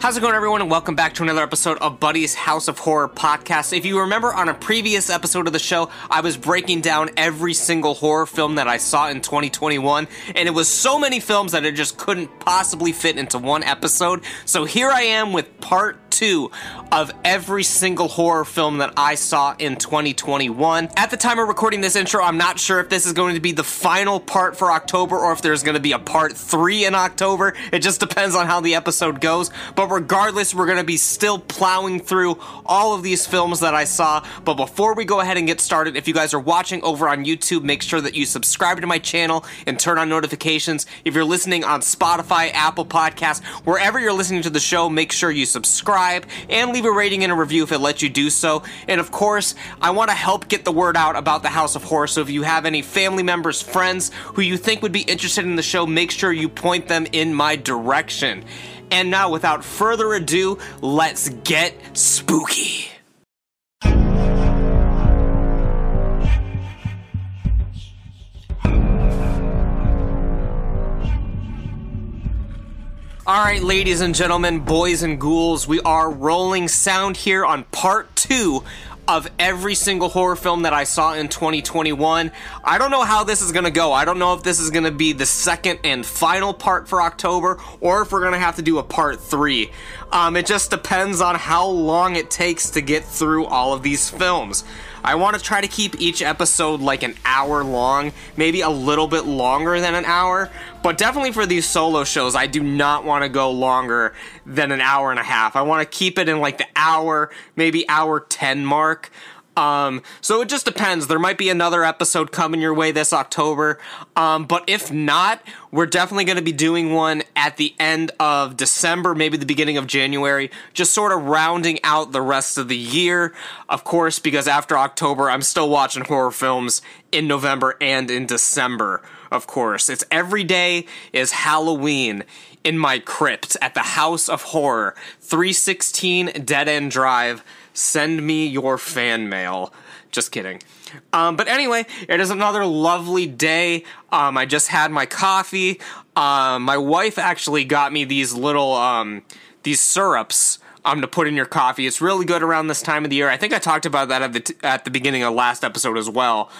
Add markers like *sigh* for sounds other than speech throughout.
How's it going, everyone, and welcome back to another episode of Buddy's House of Horror podcast. If you remember on a previous episode of the show, I was breaking down every single horror film that I saw in 2021, and it was so many films that it just couldn't possibly fit into one episode. So here I am with part two of every single horror film that I saw in 2021. At the time of recording this intro, I'm not sure if this is going to be the final part for October or if there's going to be a part three in October. It just depends on how the episode goes. But regardless, we're going to be still plowing through all of these films that I saw. But before we go ahead and get started, if you guys are watching over on YouTube, make sure that you subscribe to my channel and turn on notifications. If you're listening on Spotify, Apple Podcasts, wherever you're listening to the show, make sure you subscribe and leave a rating and a review if it lets you do so. And of course, I want to help get the word out about the House of Horror. So if you have any family members, friends who you think would be interested in the show, make sure you point them in my direction. And now, without further ado, let's get spooky. All right, ladies and gentlemen, boys and ghouls, we are rolling sound here on part two of every single horror film that I saw in 2021. I don't know how this is going to go. I don't know if this is going to be the second and final part for October or if we're going to have to do a part three. Um, it just depends on how long it takes to get through all of these films. I want to try to keep each episode like an hour long, maybe a little bit longer than an hour, but definitely for these solo shows, I do not want to go longer than an hour and a half. I want to keep it in like the hour, maybe hour 10 mark. Um, so it just depends. There might be another episode coming your way this October. Um, but if not, we're definitely going to be doing one at the end of December, maybe the beginning of January, just sort of rounding out the rest of the year. Of course, because after October, I'm still watching horror films in November and in December. Of course, it's every day is Halloween in my crypt at the House of Horror, 316 Dead End Drive send me your fan mail. Just kidding. Um, but anyway, it is another lovely day. Um, I just had my coffee. Um, my wife actually got me these little um, these syrups um, to put in your coffee. It's really good around this time of the year. I think I talked about that at the t- at the beginning of last episode as well.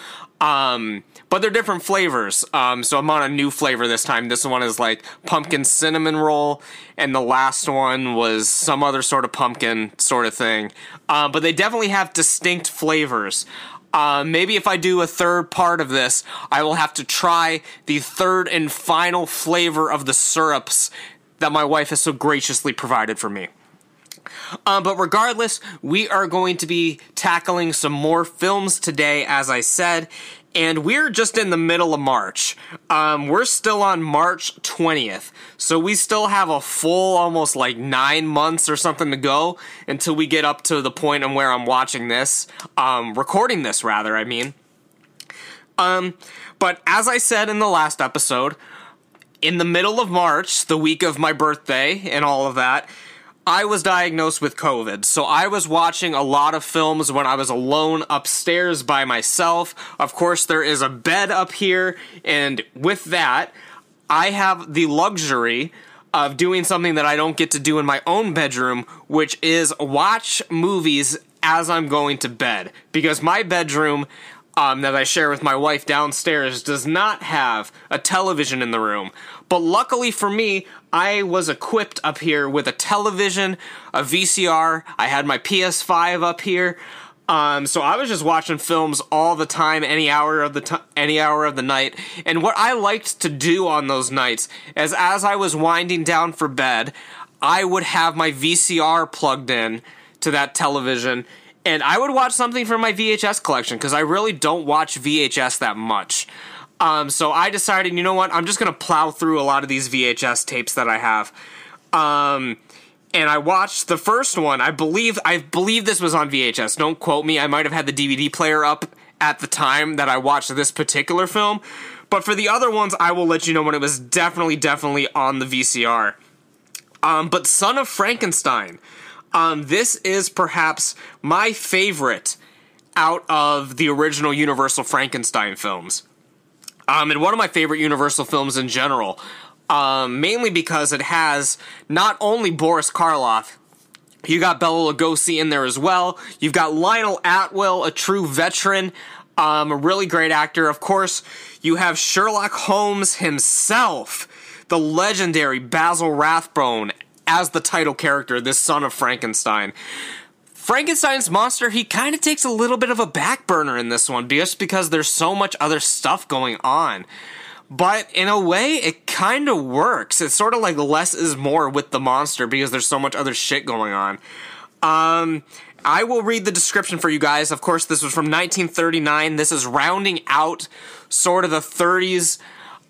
Um, but they're different flavors. Um, so I'm on a new flavor this time. This one is like pumpkin cinnamon roll, and the last one was some other sort of pumpkin sort of thing. Uh, but they definitely have distinct flavors. Uh, maybe if I do a third part of this, I will have to try the third and final flavor of the syrups that my wife has so graciously provided for me. Um, but regardless, we are going to be tackling some more films today, as I said, and we're just in the middle of March. Um, we're still on March 20th, so we still have a full almost like nine months or something to go until we get up to the point of where I'm watching this, um, recording this rather, I mean. Um, but as I said in the last episode, in the middle of March, the week of my birthday and all of that, I was diagnosed with COVID, so I was watching a lot of films when I was alone upstairs by myself. Of course, there is a bed up here, and with that, I have the luxury of doing something that I don't get to do in my own bedroom, which is watch movies as I'm going to bed. Because my bedroom um, that I share with my wife downstairs does not have a television in the room. But luckily for me, I was equipped up here with a television, a VCR. I had my PS5 up here. Um, so I was just watching films all the time, any hour of the t- any hour of the night. And what I liked to do on those nights is, as I was winding down for bed, I would have my VCR plugged in to that television, and I would watch something from my VHS collection because I really don't watch VHS that much. Um, so I decided, you know what? I'm just gonna plow through a lot of these VHS tapes that I have. Um, and I watched the first one. I believe I believe this was on VHS. Don't quote me. I might have had the DVD player up at the time that I watched this particular film. But for the other ones, I will let you know when it was definitely, definitely on the VCR. Um, but Son of Frankenstein. Um, this is perhaps my favorite out of the original Universal Frankenstein films um, and one of my favorite Universal films in general. um, mainly because it has not only Boris Karloff, you got Bela Lugosi in there as well. You've got Lionel Atwill, a true veteran, um, a really great actor. Of course, you have Sherlock Holmes himself, the legendary Basil Rathbone, as the title character, this son of Frankenstein. Frankenstein's monster, he kind of takes a little bit of a back burner in this one just because there's so much other stuff going on. But in a way, it kind of works. It's sort of like less is more with the monster because there's so much other shit going on. Um, I will read the description for you guys. Of course, this was from 1939. This is rounding out sort of the 30s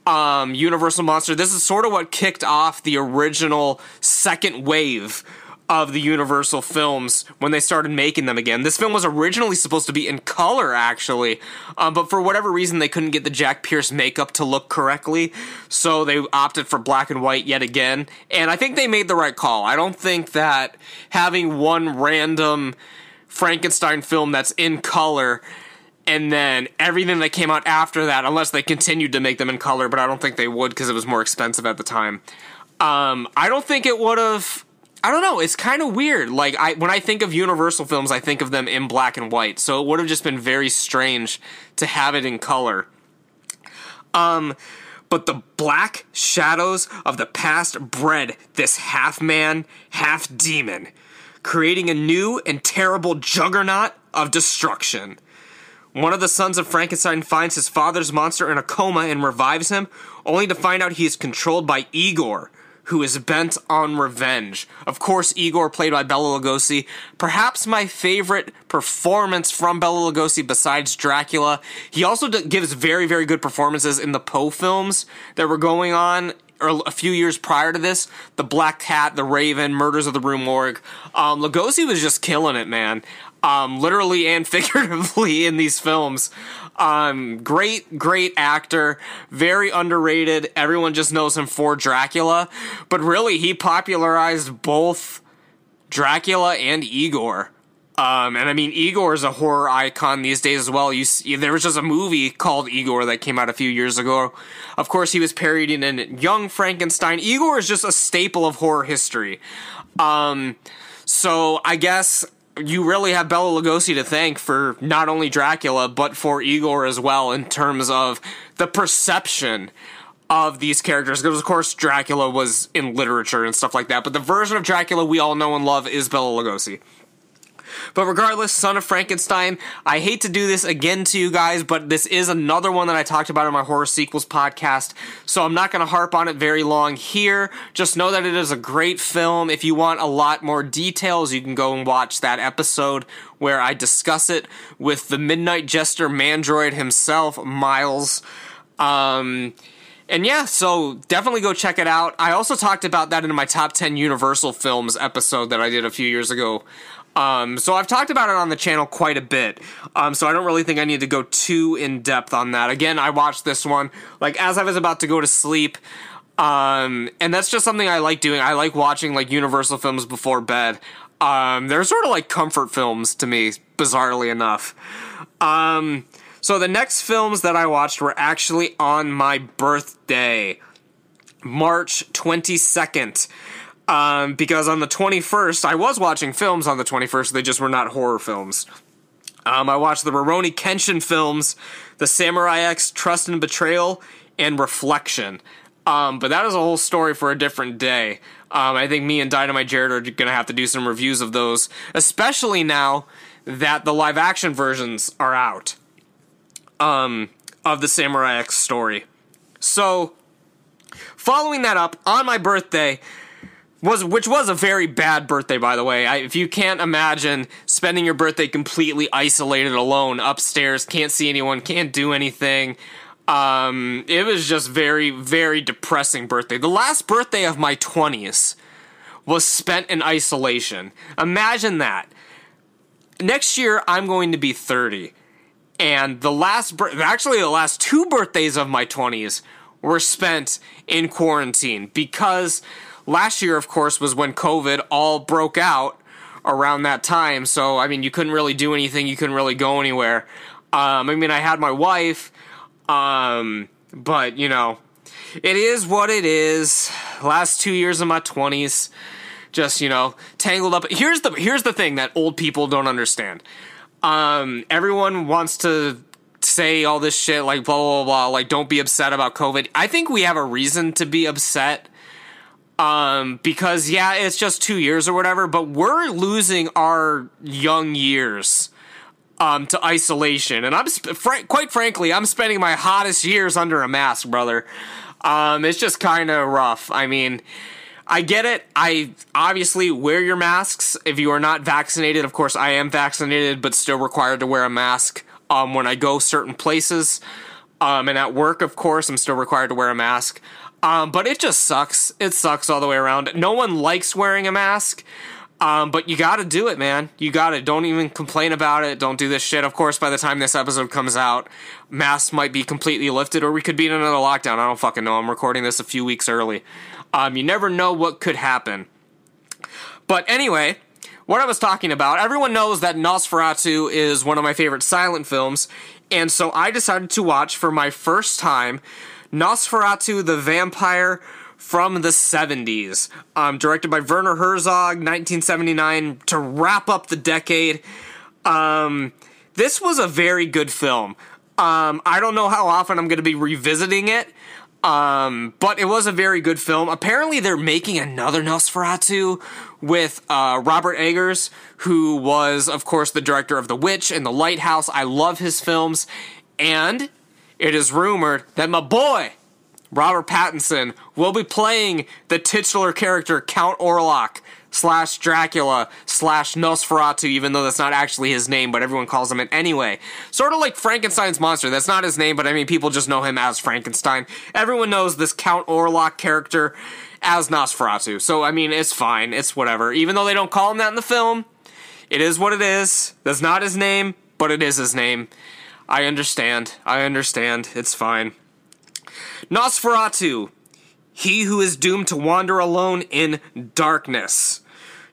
um, Universal Monster. This is sort of what kicked off the original second wave of the Universal films when they started making them again. This film was originally supposed to be in color, actually, um, but for whatever reason, they couldn't get the Jack Pierce makeup to look correctly, so they opted for black and white yet again. And I think they made the right call. I don't think that having one random Frankenstein film that's in color and then everything that came out after that, unless they continued to make them in color, but I don't think they would because it was more expensive at the time. Um, I don't think it would have I don't know. It's kind of weird. Like I when I think of Universal films, I think of them in black and white. So it would have just been very strange to have it in color. Um but the black shadows of the past bred this half man, half demon, creating a new and terrible juggernaut of destruction. One of the sons of Frankenstein finds his father's monster in a coma and revives him, only to find out he is controlled by Igor, who is bent on revenge. Of course, Igor, played by Bela Lugosi, perhaps my favorite performance from Bela Lugosi besides Dracula. He also gives very, very good performances in the Poe films that were going on or a few years prior to this, The Black Cat, The Raven, Murders of the Rue Morgue. Um, Lugosi was just killing it, man. Um, literally and *laughs* figuratively in these films. Um, great, great actor, very underrated. Everyone just knows him for Dracula, but really he popularized both Dracula and Igor. Um, and I mean, Igor is a horror icon these days as well. You see, there was just a movie called Igor that came out a few years ago. Of course, he was parodying in Young Frankenstein. Igor is just a staple of horror history. Um, so I guess you really have Bela Lugosi to thank for not only Dracula but for Igor as well in terms of the perception of these characters because of course Dracula was in literature and stuff like that but the version of Dracula we all know and love is Bela Lugosi. But regardless, Son of Frankenstein, I hate to do this again to you guys, but this is another one that I talked about in my horror sequels podcast, so I'm not going to harp on it very long here. Just know that it is a great film. If you want a lot more details, you can go and watch that episode where I discuss it with the Midnight Jester Mandroid himself, Miles. Um, and yeah, so definitely go check it out. I also talked about that in my top 10 Universal films episode that I did a few years ago. Um, so I've talked about it on the channel quite a bit. Um, so I don't really think I need to go too in depth on that. Again, I watched this one like as I was about to go to sleep. Um, and that's just something I like doing. I like watching like Universal films before bed. Um, they're sort of like comfort films to me, bizarrely enough. Um, so the next films that I watched were actually on my birthday, March 22nd. Um, because on the 21st, I was watching films on the 21st, they just were not horror films. Um, I watched the Rurouni Kenshin films, The Samurai X Trust and Betrayal, and Reflection. Um, but that is a whole story for a different day. Um, I think me and Dynamite Jared are going to have to do some reviews of those, especially now that the live action versions are out um, of the Samurai X story. So, following that up, on my birthday, was which was a very bad birthday by the way. I, if you can't imagine spending your birthday completely isolated alone upstairs can't see anyone can't do anything um, it was just very very depressing birthday. The last birthday of my 20s was spent in isolation. Imagine that. Next year i'm going to be 30 and the last actually the last two birthdays of my 20s were spent in quarantine because last year, of course, was when COVID all broke out around that time. So, I mean, you couldn't really do anything, you couldn't really go anywhere. Um, I mean, I had my wife, um, but, you know, it is what it is. Last two years of my twenties, just you know, tangled up. Here's the here's the thing that old people don't understand. Um, everyone wants to say all this shit like blah blah blah. Like, don't be upset about COVID. I think we have a reason to be upset. Um, because yeah, it's just two years or whatever, but we're losing our young years um, to isolation. And I'm sp- fr- quite frankly, I'm spending my hottest years under a mask, brother. Um, it's just kind of rough. I mean, I get it. I obviously wear your masks if you are not vaccinated. Of course, I am vaccinated, but still required to wear a mask um, when I go certain places. Um, and at work, of course, I'm still required to wear a mask. Um, but it just sucks. It sucks all the way around. No one likes wearing a mask. Um, but you gotta do it, man. You gotta. Don't even complain about it. Don't do this shit. Of course, by the time this episode comes out, masks might be completely lifted, or we could be in another lockdown. I don't fucking know. I'm recording this a few weeks early. Um, you never know what could happen. But anyway, what I was talking about, everyone knows that Nosferatu is one of my favorite silent films, and so I decided to watch for my first time Nosferatu the Vampire from the 70s, um, directed by Werner Herzog, 1979, to wrap up the decade. Um, this was a very good film. Um, I don't know how often I'm going to be revisiting it, um, but it was a very good film. Apparently, they're making another Nosferatu with uh, Robert Eggers, who was, of course, the director of The Witch and The Lighthouse. I love his films, and it is rumored that my boy Robert Pattinson will be playing the titular character Count Orlok slash Dracula slash Nosferatu, even though that's not actually his name, but everyone calls him it anyway. Sort of like Frankenstein's monster. That's not his name, but I mean, people just know him as Frankenstein. Everyone knows this Count Orlok character as Nosferatu. So, I mean, it's fine. It's whatever. Even though they don't call him that in the film, it is what it is. That's not his name, but it is his name. I understand. I understand. It's fine. Nosferatu, he who is doomed to wander alone in darkness.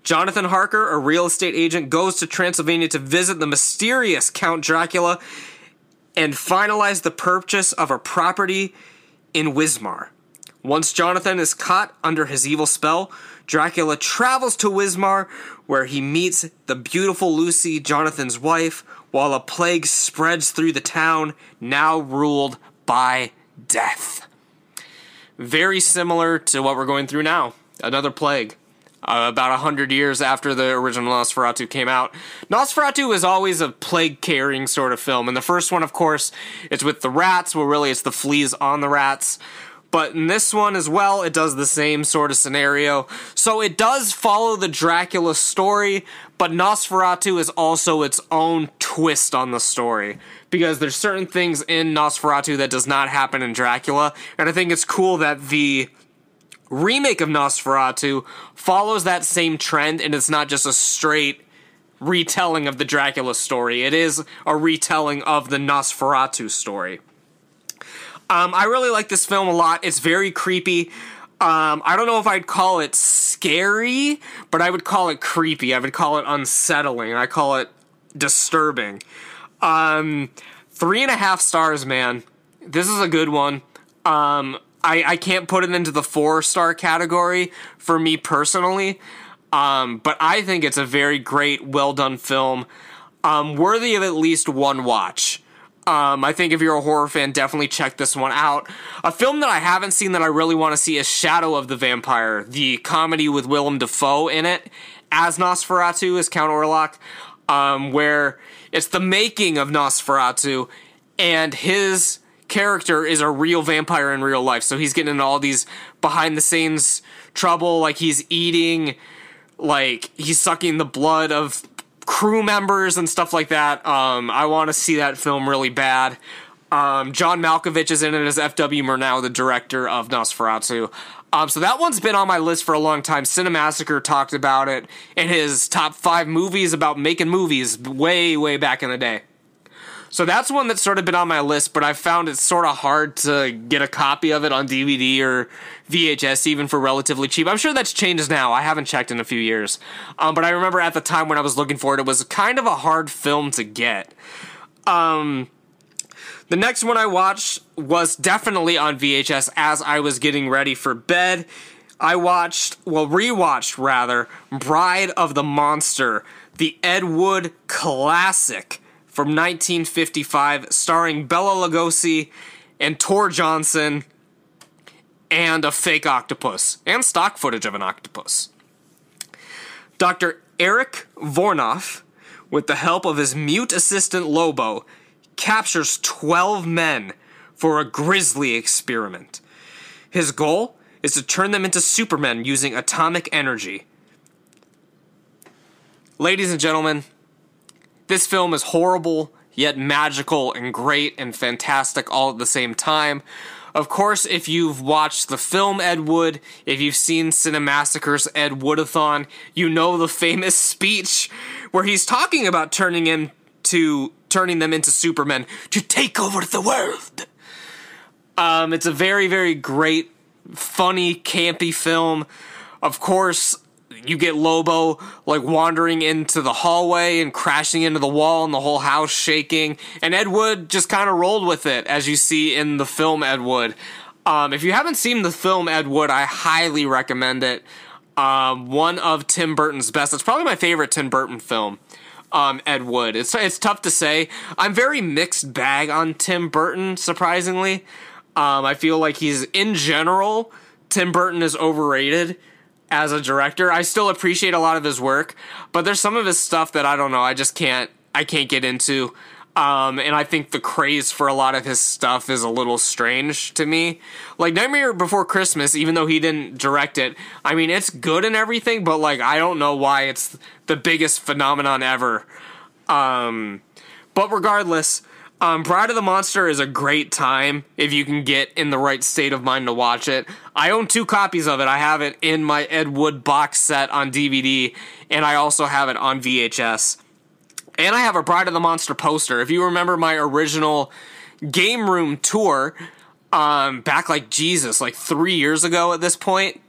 Jonathan Harker, a real estate agent, goes to Transylvania to visit the mysterious Count Dracula and finalize the purchase of a property in Wismar. Once Jonathan is caught under his evil spell, Dracula travels to Wismar where he meets the beautiful Lucy, Jonathan's wife, while a plague spreads through the town, now ruled by death. Very similar to what we're going through now. Another plague. Uh, about a hundred years after the original Nosferatu came out. Nosferatu is always a plague carrying sort of film. And the first one, of course, it's with the rats, well, really it's the fleas on the rats. But in this one as well, it does the same sort of scenario. So it does follow the Dracula story, but Nosferatu is also its own twist on the story. Because there's certain things in Nosferatu that does not happen in Dracula. And I think it's cool that the remake of Nosferatu follows that same trend and it's not just a straight retelling of the Dracula story. It is a retelling of the Nosferatu story. Um, I really like this film a lot. It's very creepy. Um, I don't know if I'd call it scary, but I would call it creepy. I would call it unsettling. I call it disturbing. Um, three and a half stars, man. This is a good one. Um, I, I can't put it into the four star category for me personally, um, but I think it's a very great, well done film, um, worthy of at least one watch. Um, I think if you're a horror fan, definitely check this one out. A film that I haven't seen that I really want to see is Shadow of the Vampire, the comedy with Willem Dafoe in it as Nosferatu, as Count Orlok, um, where it's the making of Nosferatu, and his character is a real vampire in real life. So he's getting into all these behind the scenes trouble, like he's eating, like he's sucking the blood of crew members and stuff like that. Um, I want to see that film really bad. Um, John Malkovich is in it as F.W. Murnau, the director of Nosferatu. Um, so that one's been on my list for a long time. Cinemassacre talked about it in his top five movies about making movies way, way back in the day. So that's one that's sort of been on my list, but I found it sort of hard to get a copy of it on DVD or VHS, even for relatively cheap. I'm sure that's changed now. I haven't checked in a few years. Um, but I remember at the time when I was looking for it, it was kind of a hard film to get. Um, The next one I watched was definitely on VHS as I was getting ready for bed. I watched, well, rewatched rather, Bride of the Monster, the Ed Wood classic from 1955, starring Bela Lugosi and Tor Johnson and a fake octopus and stock footage of an octopus. Dr. Eric Vornoff, with the help of his mute assistant Lobo, captures 12 men for a grisly experiment. His goal is to turn them into supermen using atomic energy. Ladies and gentlemen, this film is horrible, yet magical and great and fantastic all at the same time. Of course, if you've watched the film Ed Wood, if you've seen Cinemassacre's Ed Woodathon, you know the famous speech where he's talking about turning him to turning them into Supermen to take over the world. Um, it's a very, very great, funny, campy film. Of course, you get Lobo like wandering into the hallway and crashing into the wall and the whole house shaking. And Ed Wood just kind of rolled with it, as you see in the film Ed Wood. Um, if you haven't seen the film Ed Wood, I highly recommend it. Um, one of Tim Burton's best. It's probably my favorite Tim Burton film. Um, Ed Wood. It's it's tough to say. I'm very mixed bag on Tim Burton. Surprisingly, um, I feel like he's in general Tim Burton is overrated as a director. I still appreciate a lot of his work, but there's some of his stuff that I don't know. I just can't. I can't get into. Um, and I think the craze for a lot of his stuff is a little strange to me. Like Nightmare Before Christmas, even though he didn't direct it, I mean, it's good and everything, but like, I don't know why it's the biggest phenomenon ever. Um, but regardless, um, Bride of the Monster is a great time if you can get in the right state of mind to watch it. I own two copies of it. I have it in my Ed Wood box set on DVD, and I also have it on VHS. And I have a Bride of the Monster poster. If you remember my original game room tour, um, back like Jesus, like three years ago at this point,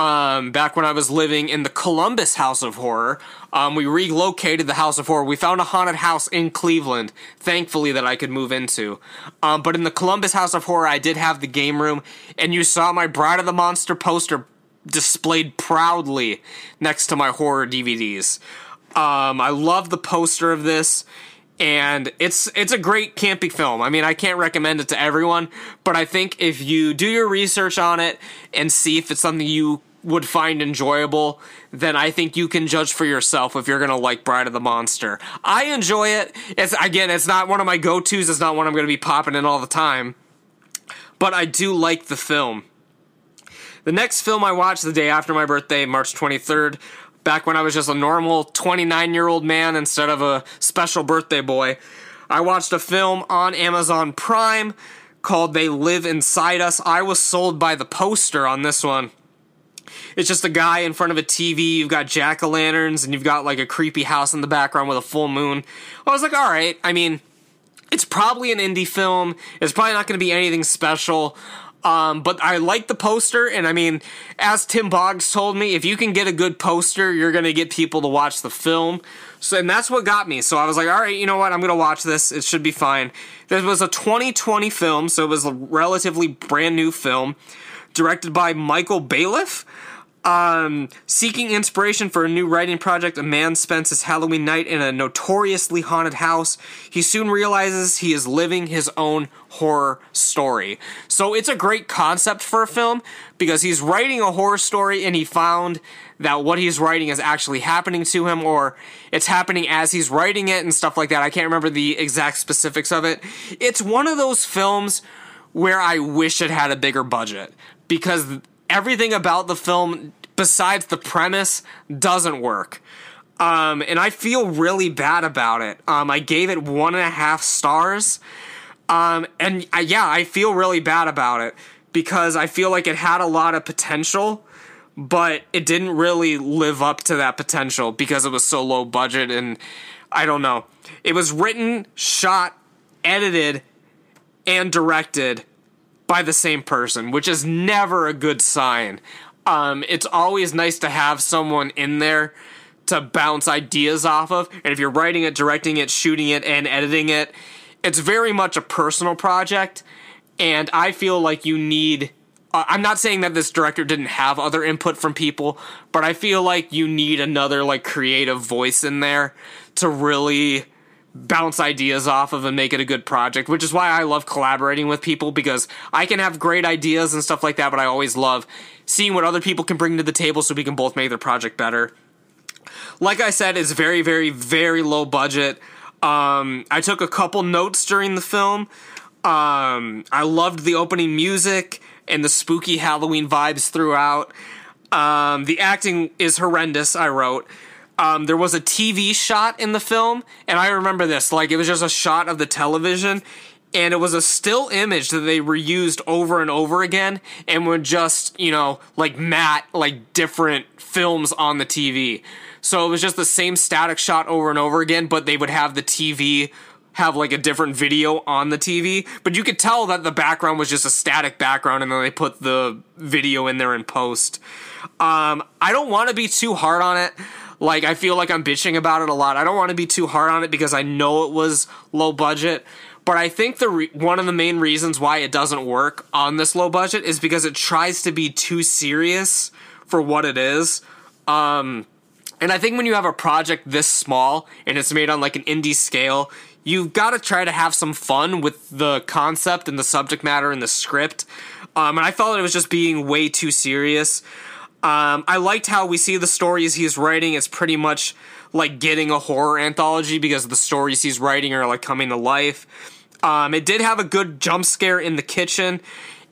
um, back when I was living in the Columbus House of Horror. Um, we relocated the House of Horror. We found a haunted house in Cleveland, thankfully, that I could move into. Um, but in the Columbus House of Horror, I did have the game room, and you saw my Bride of the Monster poster displayed proudly next to my horror DVDs. Um, I love the poster of this and it's it's a great campy film. I mean, I can't recommend it to everyone, but I think if you do your research on it and see if it's something you would find enjoyable, then I think you can judge for yourself if you're gonna like Bride of the Monster. I enjoy it. It's again, it's not one of my go-tos. It's not one I'm gonna be popping in all the time, but I do like the film. The next film I watched the day after my birthday, March 23rd, back when I was just a normal 29 year old man instead of a special birthday boy. I watched a film on Amazon Prime called They Live Inside Us. I was sold by the poster on this one. It's just a guy in front of a TV. You've got jack o' lanterns and you've got like a creepy house in the background with a full moon. I was like, all right. I mean, it's probably an indie film. It's probably not going to be anything special. Um, but I like the poster, and I mean, as Tim Boggs told me, if you can get a good poster, you're gonna get people to watch the film. So, and that's what got me. So I was like, all right, you know what? I'm gonna watch this. It should be fine. This was a 2020 film, so it was a relatively brand new film, directed by Michael Baliff. Um, seeking inspiration for a new writing project, a man spends his Halloween night in a notoriously haunted house. He soon realizes he is living his own horror story. So it's a great concept for a film because he's writing a horror story and he found that what he's writing is actually happening to him or it's happening as he's writing it and stuff like that. I can't remember the exact specifics of it. It's one of those films where I wish it had a bigger budget because everything about the film, besides the premise, doesn't work. Um, and I feel really bad about it. Um, I gave it one and a half stars. Um, and I, yeah, I feel really bad about it because I feel like it had a lot of potential, but it didn't really live up to that potential because it was so low budget. And I don't know. It was written, shot, edited, and directed by the same person, which is never a good sign. Um, it's always nice to have someone in there to bounce ideas off of. And if you're writing it, directing it, shooting it, and editing it, it's very much a personal project, and I feel like you need. Uh, I'm not saying that this director didn't have other input from people, but I feel like you need another like creative voice in there to really bounce ideas off of and make it a good project, which is why I love collaborating with people because I can have great ideas and stuff like that, but I always love seeing what other people can bring to the table so we can both make the project better. Like I said, it's very, very, very low budget. Um, I took a couple notes during the film. Um, I loved the opening music and the spooky Halloween vibes throughout. Um, the acting is horrendous, I wrote. Um, there was a TV shot in the film, and I remember this. Like, it was just a shot of the television, and it was a still image that they reused over and over again, and would just, you know, like matte, like different films on the TV. So it was just the same static shot over and over again, but they would have the TV have like a different video on the TV, but you could tell that the background was just a static background and then they put the video in there in post. Um, I don't want to be too hard on it. Like I feel like I'm bitching about it a lot. I don't want to be too hard on it because I know it was low budget, but I think the re- one of the main reasons why it doesn't work on this low budget is because it tries to be too serious for what it is. Um, and I think when you have a project this small and it's made on like an indie scale, you've got to try to have some fun with the concept and the subject matter and the script. Um, and I felt it was just being way too serious. Um, I liked how we see the stories he's writing. It's pretty much like getting a horror anthology because the stories he's writing are like coming to life. Um, it did have a good jump scare in the kitchen,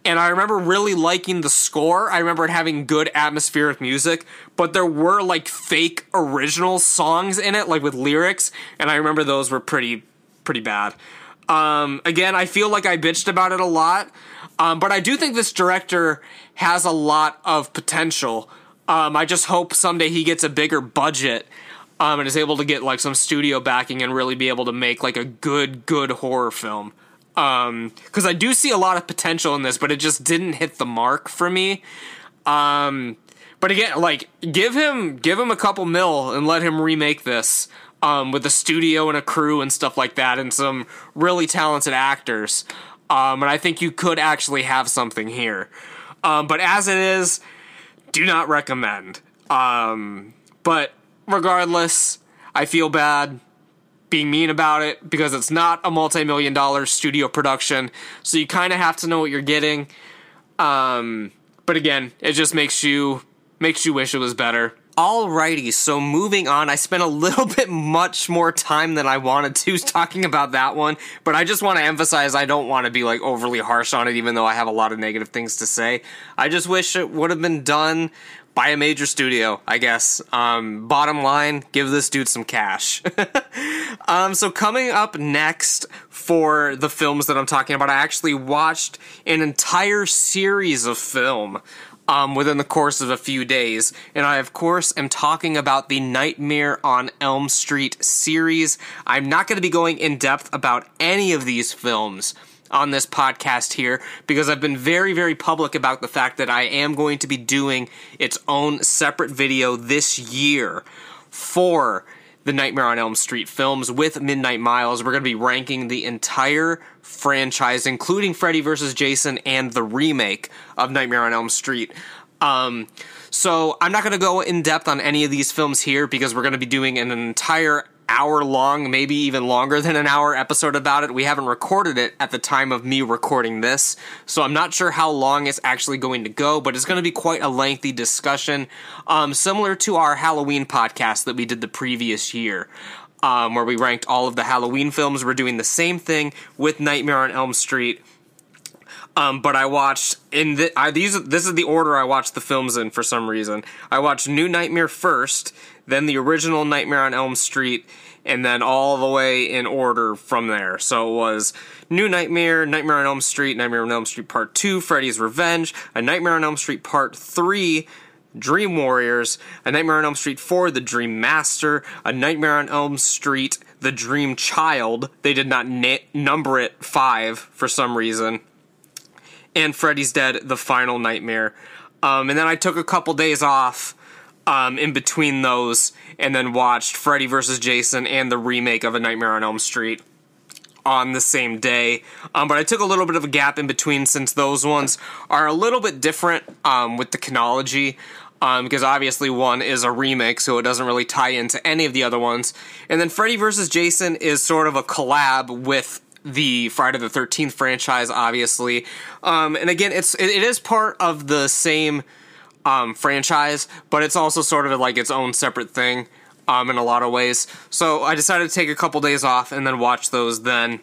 and I remember really liking the score. I remember it having good atmospheric music, but there were like fake original songs in it, like with lyrics, and I remember those were pretty pretty bad. Um, again, I feel like I bitched about it a lot, um, but I do think this director has a lot of potential. Um, I just hope someday he gets a bigger budget um, and is able to get like some studio backing and really be able to make like a good, good horror film. Because um, I do see a lot of potential in this, but it just didn't hit the mark for me. Um, but again, like give him give him a couple mil and let him remake this um, with a studio and a crew and stuff like that, and some really talented actors. Um, and I think you could actually have something here. Um, but as it is, do not recommend. Um, but regardless, I feel bad being mean about it because it's not a multi-million dollar studio production, so you kind of have to know what you're getting. Um, but again, it just makes you makes you wish it was better. Alrighty, so moving on, I spent a little *laughs* bit much more time than I wanted to *laughs* talking about that one, but I just want to emphasize I don't want to be like overly harsh on it, even though I have a lot of negative things to say. I just wish it would have been done by a major studio, I guess. Um, bottom line, give this dude some cash. *laughs* um, so coming up next for the films that I'm talking about, I actually watched an entire series of film um, within the course of a few days. And I, of course, am talking about the Nightmare on Elm Street series. I'm not going to be going in depth about any of these films on this podcast here because I've been very, very public about the fact that I am going to be doing its own separate video this year for the Nightmare on Elm Street films with Midnight Miles. We're going to be ranking the entire franchise, including Freddy vs. Jason and the remake of Nightmare on Elm Street. Um, so I'm not going to go in depth on any of these films here because we're going to be doing an entire hour long, maybe even longer than an hour episode about it. We haven't recorded it at the time of me recording this, so I'm not sure how long it's actually going to go, but it's going to be quite a lengthy discussion, um, similar to our Halloween podcast that we did the previous year. Um, where we ranked all of the Halloween films. We're doing the same thing with Nightmare on Elm Street. Um, but I watched in the, I, these. This is the order I watched the films in for some reason. I watched New Nightmare first, then the original Nightmare on Elm Street, and then all the way in order from there. So it was New Nightmare, Nightmare on Elm Street, Nightmare on Elm Street Part 2, Freddy's Revenge, A Nightmare on Elm Street Part 3, Dream Warriors, A Nightmare on Elm Street 4, The Dream Master, A Nightmare on Elm Street, The Dream Child. They did not number it 5 for some reason. And Freddy's Dead, The Final Nightmare. Um, and then I took a couple days off um, in between those, and then watched Freddy vs. Jason and the remake of A Nightmare on Elm Street. on the same day. Um, but I took a little bit of a gap in between since those ones are a little bit different um, with the chronology. Um, because obviously one is a remake, so it doesn't really tie into any of the other ones. And then Freddy vs. Jason is sort of a collab with the Friday the Thirteenth franchise, obviously. Um, and again, it's it, it is part of the same um, franchise, but it's also sort of like its own separate thing um, in a lot of ways. So I decided to take a couple days off and then watch those then.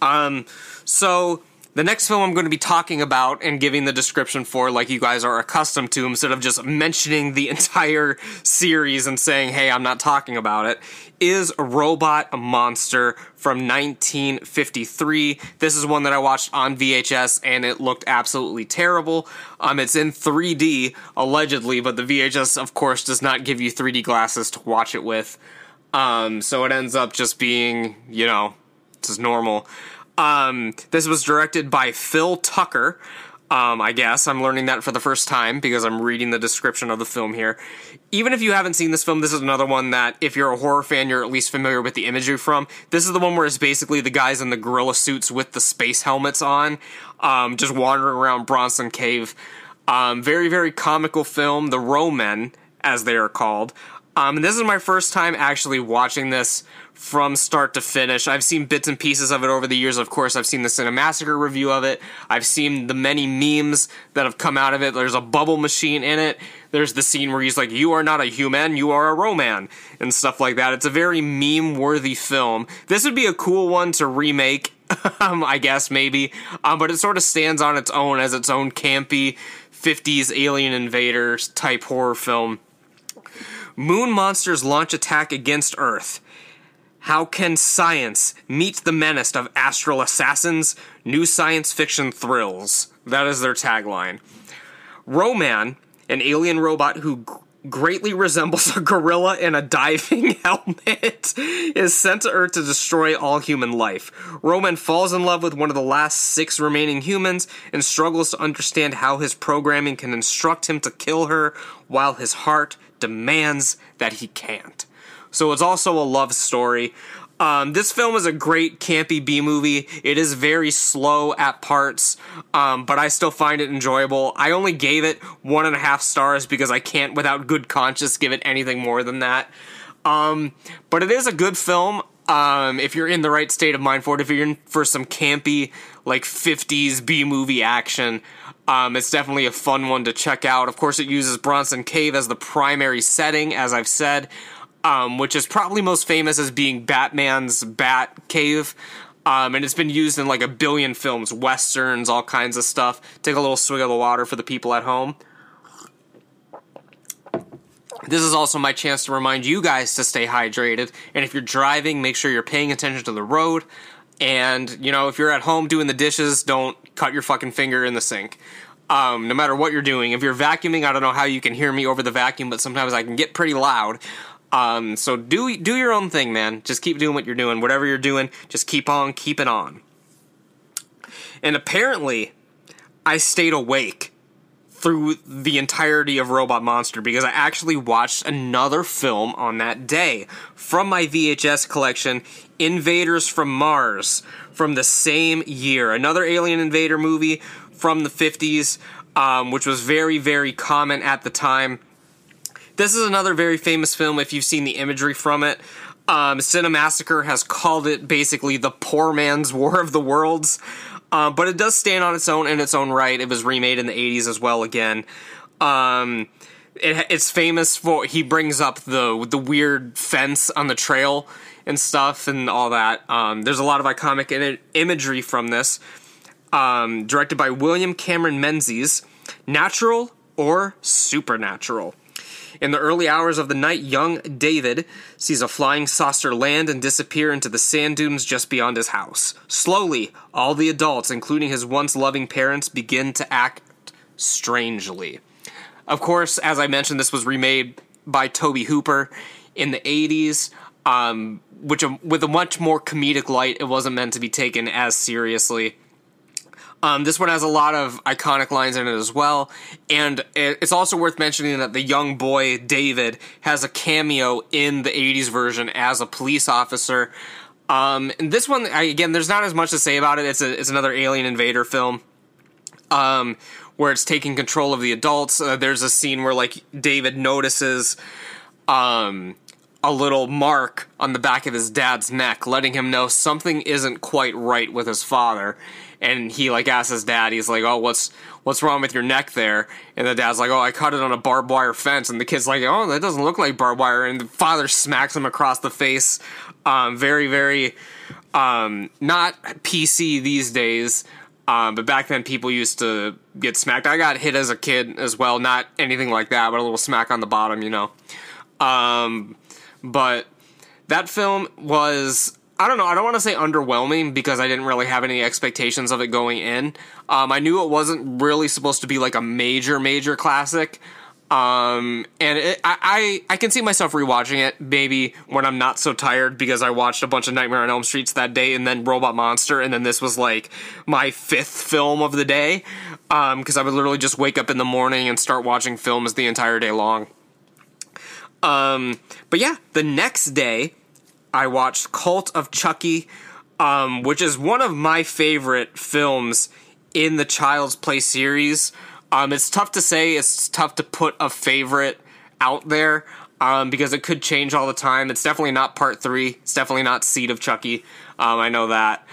Um, so the next film I'm going to be talking about and giving the description for, like you guys are accustomed to, instead of just mentioning the *laughs* entire series and saying, hey, I'm not talking about it, is Robot Monster from 1953. This is one that I watched on VHS and it looked absolutely terrible. Um, it's in 3D, allegedly, but the VHS, of course, does not give you 3D glasses to watch it with. Um, so it ends up just being, you know, just normal. Um, this was directed by Phil Tucker. Um, I guess I'm learning that for the first time because I'm reading the description of the film here. Even if you haven't seen this film, this is another one that, if you're a horror fan, you're at least familiar with the imagery from. This is the one where it's basically the guys in the gorilla suits with the space helmets on, um, just wandering around Bronson Cave. Um, very, very comical film. The Ro-Man, as they are called. Um, and this is my first time actually watching this from start to finish. I've seen bits and pieces of it over the years. Of course, I've seen the Cinemassacre review of it. I've seen the many memes that have come out of it. There's a bubble machine in it. There's the scene where he's like, "You are not a human, you are a Ro-Man," and stuff like that. It's a very meme-worthy film. This would be a cool one to remake. *laughs* um, I guess maybe, um, but it sort of stands on its own as its own campy 50s alien invaders type horror film. Moon monsters launch attack against Earth. How can science meet the menace of astral assassins? New science fiction thrills. That is their tagline. Ro-Man, an alien robot who greatly resembles a gorilla in a diving *laughs* helmet, is sent to Earth to destroy all human life. Ro-Man falls in love with one of the last six remaining humans and struggles to understand how his programming can instruct him to kill her while his heart demands that he can't. So it's also a love story. Um, this film is a great campy B movie. It is very slow at parts, um, but I still find it enjoyable. I only gave it one and a half stars because I can't, without good conscience, give it anything more than that. Um, but it is a good film. Um, if you're in the right state of mind for it, if you're in for some campy, like 50s B movie action, um, it's definitely a fun one to check out. Of course, it uses Bronson Cave as the primary setting, as I've said um, which is probably most famous as being Batman's Bat Cave. Um, and it's been used in like a billion films, westerns, all kinds of stuff. Take a little swig of the water for the people at home. This is also my chance to remind you guys to stay hydrated. And if you're driving, make sure you're paying attention to the road. And, you know, if you're at home doing the dishes, don't cut your fucking finger in the sink. Um, no matter what you're doing. If you're vacuuming, I don't know how you can hear me over the vacuum, but sometimes I can get pretty loud. Um, so do do your own thing, man. Just keep doing what you're doing. Whatever you're doing, just keep on keeping on. And apparently, I stayed awake through the entirety of Robot Monster because I actually watched another film on that day from my VHS collection, Invaders from Mars, from the same year. Another Alien Invader movie from the 50s, um, which was very, very common at the time. This is another very famous film if you've seen the imagery from it. Um, Cinemassacre has called it basically the poor man's *laughs* War of the Worlds. Uh, but it does stand on its own in its own right. It was remade in the 80s as well again. Um, it, it's famous for he brings up the the weird fence on the trail and stuff and all that. Um, there's a lot of iconic in- imagery from this. Um, directed by William Cameron Menzies, natural or supernatural. In the early hours of the night, young David sees a flying saucer land and disappear into the sand dunes just beyond his house. Slowly, all the adults, including his once loving parents, begin to act strangely. Of course, as I mentioned, this was remade by Tobe Hooper in the 80s, um, which um, with a much more comedic light, it wasn't meant to be taken as seriously. Um, this one has a lot of iconic lines in it as well, and it's also worth mentioning that the young boy David has a cameo in the '80s version as a police officer. Um, and this one, I, again, there's not as much to say about it. It's a it's another alien invader film. Um, where it's taking control of the adults. Uh, there's a scene where like David notices um a little mark on the back of his dad's neck, letting him know something isn't quite right with his father. And he like asks his dad, he's like, "Oh, what's what's wrong with your neck there?" And the dad's like, "Oh, I cut it on a barbed wire fence." And the kid's like, "Oh, that doesn't look like barbed wire." And the father smacks him across the face. Um, very, very um, not PC these days. Um, but back then, people used to get smacked. I got hit as a kid as well. Not anything like that, but a little smack on the bottom, you know. Um, but that film was I don't know. I don't want to say underwhelming because I didn't really have any expectations of it going in. Um, I knew it wasn't really supposed to be like a major, major classic. Um, and it, I, I, I can see myself rewatching it maybe when I'm not so tired because I watched a bunch of Nightmare on Elm Streets that day and then Robot Monster and then this was like my fifth film of the day. Um, cause I would literally just wake up in the morning and start watching films the entire day long. Um, but yeah, the next day I watched Cult of Chucky, um, which is one of my favorite films in the Child's Play series. Um, it's tough to say. It's tough to put a favorite out there um, because it could change all the time. It's definitely not part three. It's definitely not Seed of Chucky. Um, I know that.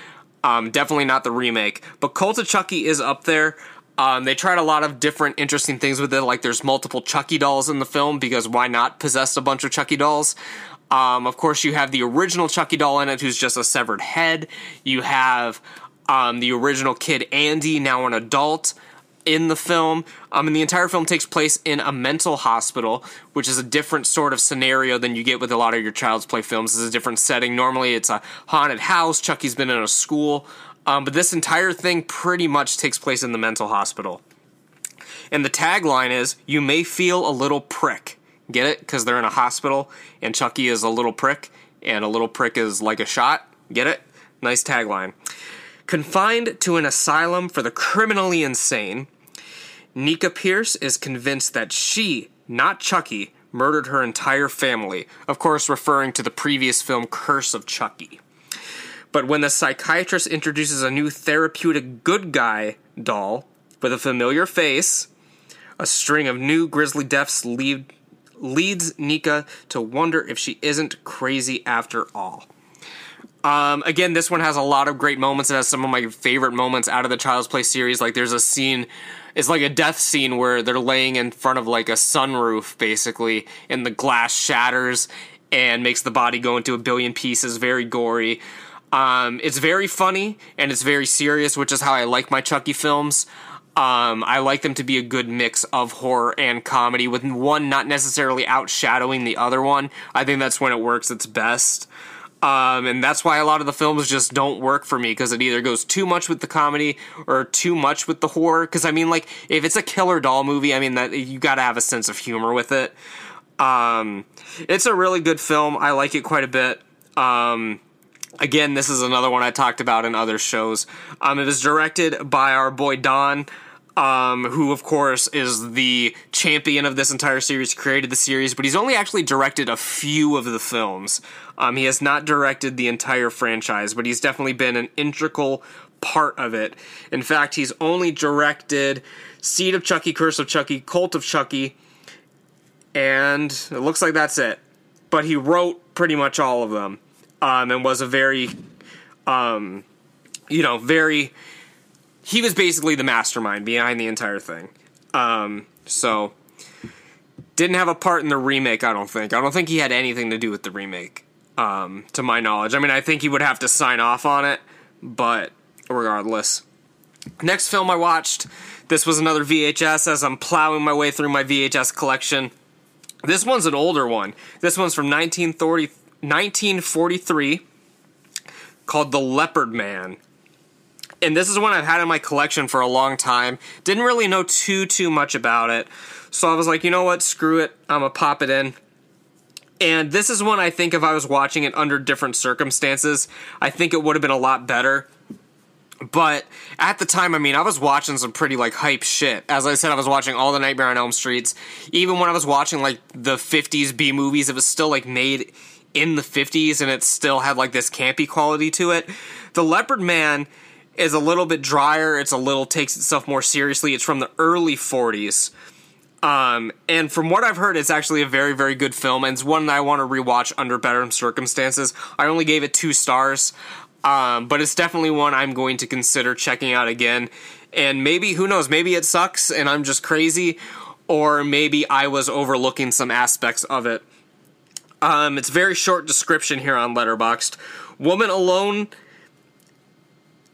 Um, definitely not the remake. But Cult of Chucky is up there. Um, they tried a lot of different interesting things with it, like there's multiple Chucky dolls in the film because why not possess a bunch of Chucky dolls? Um, of course, you have the original Chucky doll in it, who's just a severed head. You have um, the original kid Andy, now an adult in the film. Um, and the entire film takes place in a mental hospital, which is a different sort of scenario than you get with a lot of your Child's Play films. It's a different setting. Normally, it's a haunted house. Chucky's been in a school. Um, but this entire thing pretty much takes place in the mental hospital. And the tagline is You may feel a little prick. Get it? Because they're in a hospital, and Chucky is a little prick, and a little prick is like a shot. Get it? Nice tagline. Confined to an asylum for the criminally insane, Nica Pierce is convinced that she, not Chucky, murdered her entire family, of course, referring to the previous film Curse of Chucky. But when the psychiatrist introduces a new therapeutic good guy doll with a familiar face, a string of new grisly deaths lead, leads Nica to wonder if she isn't crazy after all. Um, again, this one has a lot of great moments. It has some of my favorite moments out of the Child's Play series. Like, there's a scene, it's like a death scene where they're laying in front of like a sunroof, basically, and the glass shatters and makes the body go into a billion pieces. Very gory. Um, it's very funny and it's very serious, which is how I like my Chucky films. Um, I like them to be a good mix of horror and comedy, with one not necessarily outshadowing the other one. I think that's when it works its best. Um, and that's why a lot of the films just don't work for me because it either goes too much with the comedy or too much with the horror. Because I mean, like, if it's a killer doll movie, I mean that you got to have a sense of humor with it. Um, it's a really good film. I like it quite a bit. Um, again, this is another one I talked about in other shows. Um, it was directed by our boy Don. Um, who of course is the champion of this entire series, created the series, but he's only actually directed a few of the films. Um, he has not directed the entire franchise, but he's definitely been an integral part of it. In fact, he's only directed Seed of Chucky, Curse of Chucky, Cult of Chucky, and it looks like that's it. But he wrote pretty much all of them, um, and was a very, um, you know, very he was basically the mastermind behind the entire thing. Um, so didn't have a part in the remake. I don't think. I don't think he had anything to do with the remake, um, to my knowledge. I mean, I think he would have to sign off on it, but regardless. Next film I watched. This was another VHS as I'm plowing my way through my VHS collection. This one's an older one. This one's from 1930, 1943 called The Leopard Man and this is one I've had in my collection for a long time. Didn't really know too too much about it, so I was like, you know what, screw it, I'm gonna pop it in. And this is one I think if I was watching it under different circumstances, I think it would have been a lot better. But at the time, I mean, I was watching some pretty like hype shit. As I said, I was watching all the Nightmare on Elm Streets. Even when I was watching like the '50s B movies, it was still like made in the 50s and it still had like this campy quality to it. The Leopard Man is a little bit drier. It's a little takes itself more seriously. It's from the early 40s. Um, and from what I've heard, it's actually a very, very good film, and it's one that I want to rewatch under better circumstances. I only gave it two stars, um, but it's definitely one I'm going to consider checking out again. And maybe, who knows, maybe it sucks and I'm just crazy, or maybe I was overlooking some aspects of it. Um, it's very short description here on Letterboxd. Woman alone.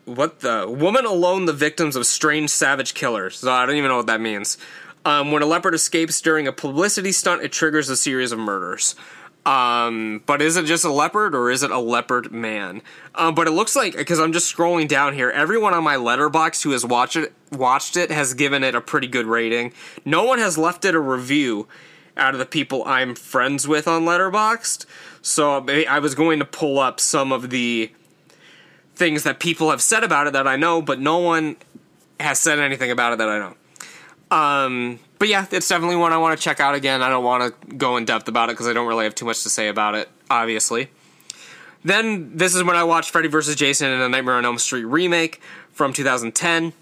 What the woman alone? The victims of strange savage killers. So I don't even know what that means. Um, when a leopard escapes during a publicity stunt, it triggers a series of murders. Um, but is it just a leopard or is it a leopard man? Um, but it looks like because I'm just scrolling down here, everyone on my Letterboxd who has watched it watched it has given it a pretty good rating. No one has left it a review out of the people I'm friends with on Letterboxd. So I was going to pull up some of the things that people have said about it that I know, but no one has said anything about it that I know. Um, but yeah, it's definitely one I want to check out again. I don't want to go in depth about it because I don't really have too much to say about it, obviously. Then this is when I watched Freddy vs. Jason in a Nightmare on Elm Street remake from 2010.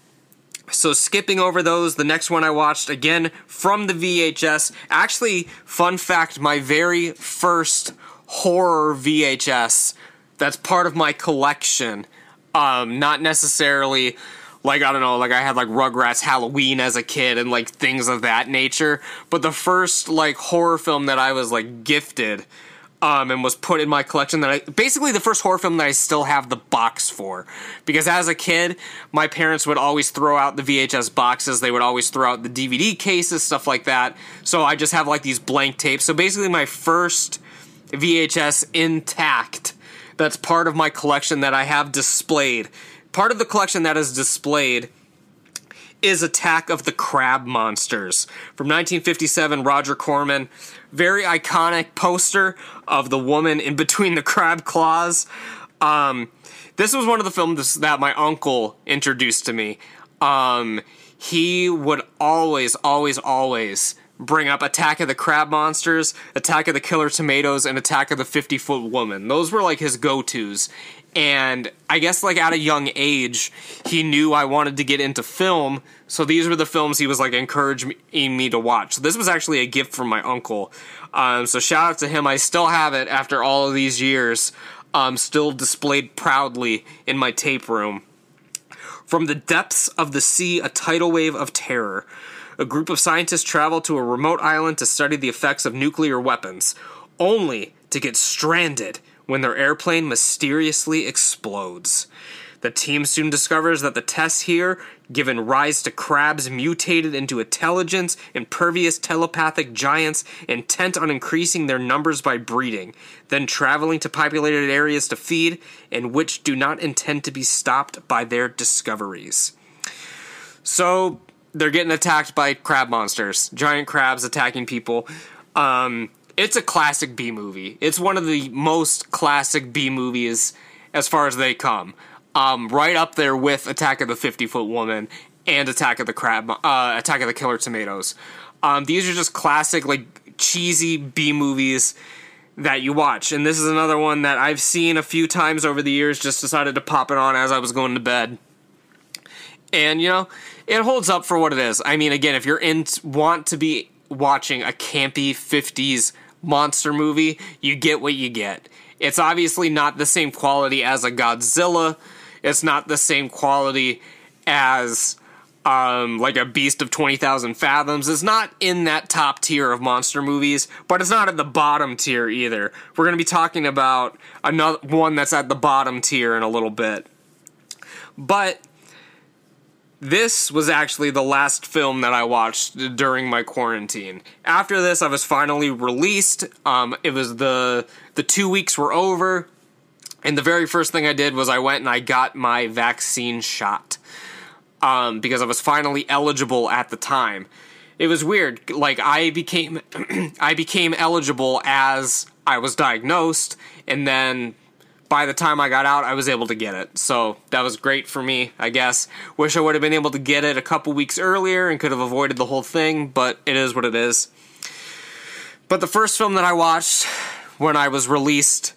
So skipping over those, the next one I watched again from the VHS. Actually, fun fact, my very first horror VHS that's part of my collection. Um, not necessarily like I don't know, like I had like Rugrats Halloween as a kid and like things of that nature. But the first like horror film that I was like gifted um, and was put in my collection that I basically the first horror film that I still have the box for. Because as a kid my parents would always throw out the VHS boxes. They would always throw out the DVD cases stuff like that. So I just have like these blank tapes. So basically my first VHS intact that's part of my collection that I have displayed. Part of the collection that is displayed is Attack of the Crab Monsters from 1957. Roger Corman, very iconic poster of the woman in between the crab claws. Um, this was one of the films that my uncle introduced to me. Um, he would always, always, always bring up Attack of the Crab Monsters, Attack of the Killer Tomatoes, and Attack of the 50 Foot Woman. Those were like his go tos and I guess like at a young age, he knew I wanted to get into film, so these were the films he was like encouraging me to watch. So this was actually a gift from my uncle. Um, so shout out to him. I still have it after all of these years, um, still displayed proudly in my tape room. From the depths of the sea, a tidal wave of terror. A group of scientists travel to a remote island to study the effects of nuclear weapons, only to get stranded when their airplane mysteriously explodes. The team soon discovers that the tests here given rise to crabs mutated into intelligence, impervious telepathic giants intent on increasing their numbers by breeding, then traveling to populated areas to feed, and which do not intend to be stopped by their discoveries. So they're getting attacked by crab monsters, giant crabs attacking people. Um, it's a classic B movie. It's one of the most classic B movies as far as they come. Um, right up there with Attack of the Fifty Foot Woman and Attack of the Crab, uh, Attack of the Killer Tomatoes. Um, these are just classic, like cheesy B movies that you watch, and this is another one that I've seen a few times over the years. Just decided to pop it on as I was going to bed, and you know, it holds up for what it is. I mean, again, if you're in want to be watching a campy '50s monster movie, you get what you get. It's obviously not the same quality as a Godzilla. It's not the same quality as um, like a Beast of 20,000 Fathoms. It's not in that top tier of monster movies, but it's not at the bottom tier either. We're going to be talking about another one that's at the bottom tier in a little bit. But this was actually the last film that I watched during my quarantine. After this, I was finally released. Um, it was the the two weeks were over, and the very first thing I did was I went and I got my vaccine shot um, because I was finally eligible at the time. It was weird. Like I became *clears throat* I became eligible as I was diagnosed, and then by the time I got out, I was able to get it. So that was great for me, I guess. Wish I would have been able to get it a couple weeks earlier and could have avoided the whole thing, but it is what it is. But the first film that I watched when I was released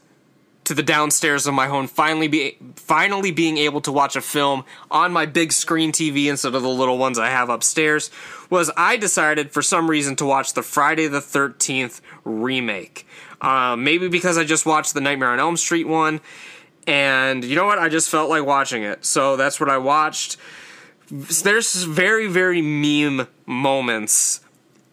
to the downstairs of my home, finally be finally being able to watch a film on my big screen TV instead of the little ones I have upstairs, was I decided for some reason to watch the Friday the Thirteenth remake. Um, maybe because I just watched the Nightmare on Elm Street one, and you know what? I just felt like watching it, so that's what I watched. There's very very meme moments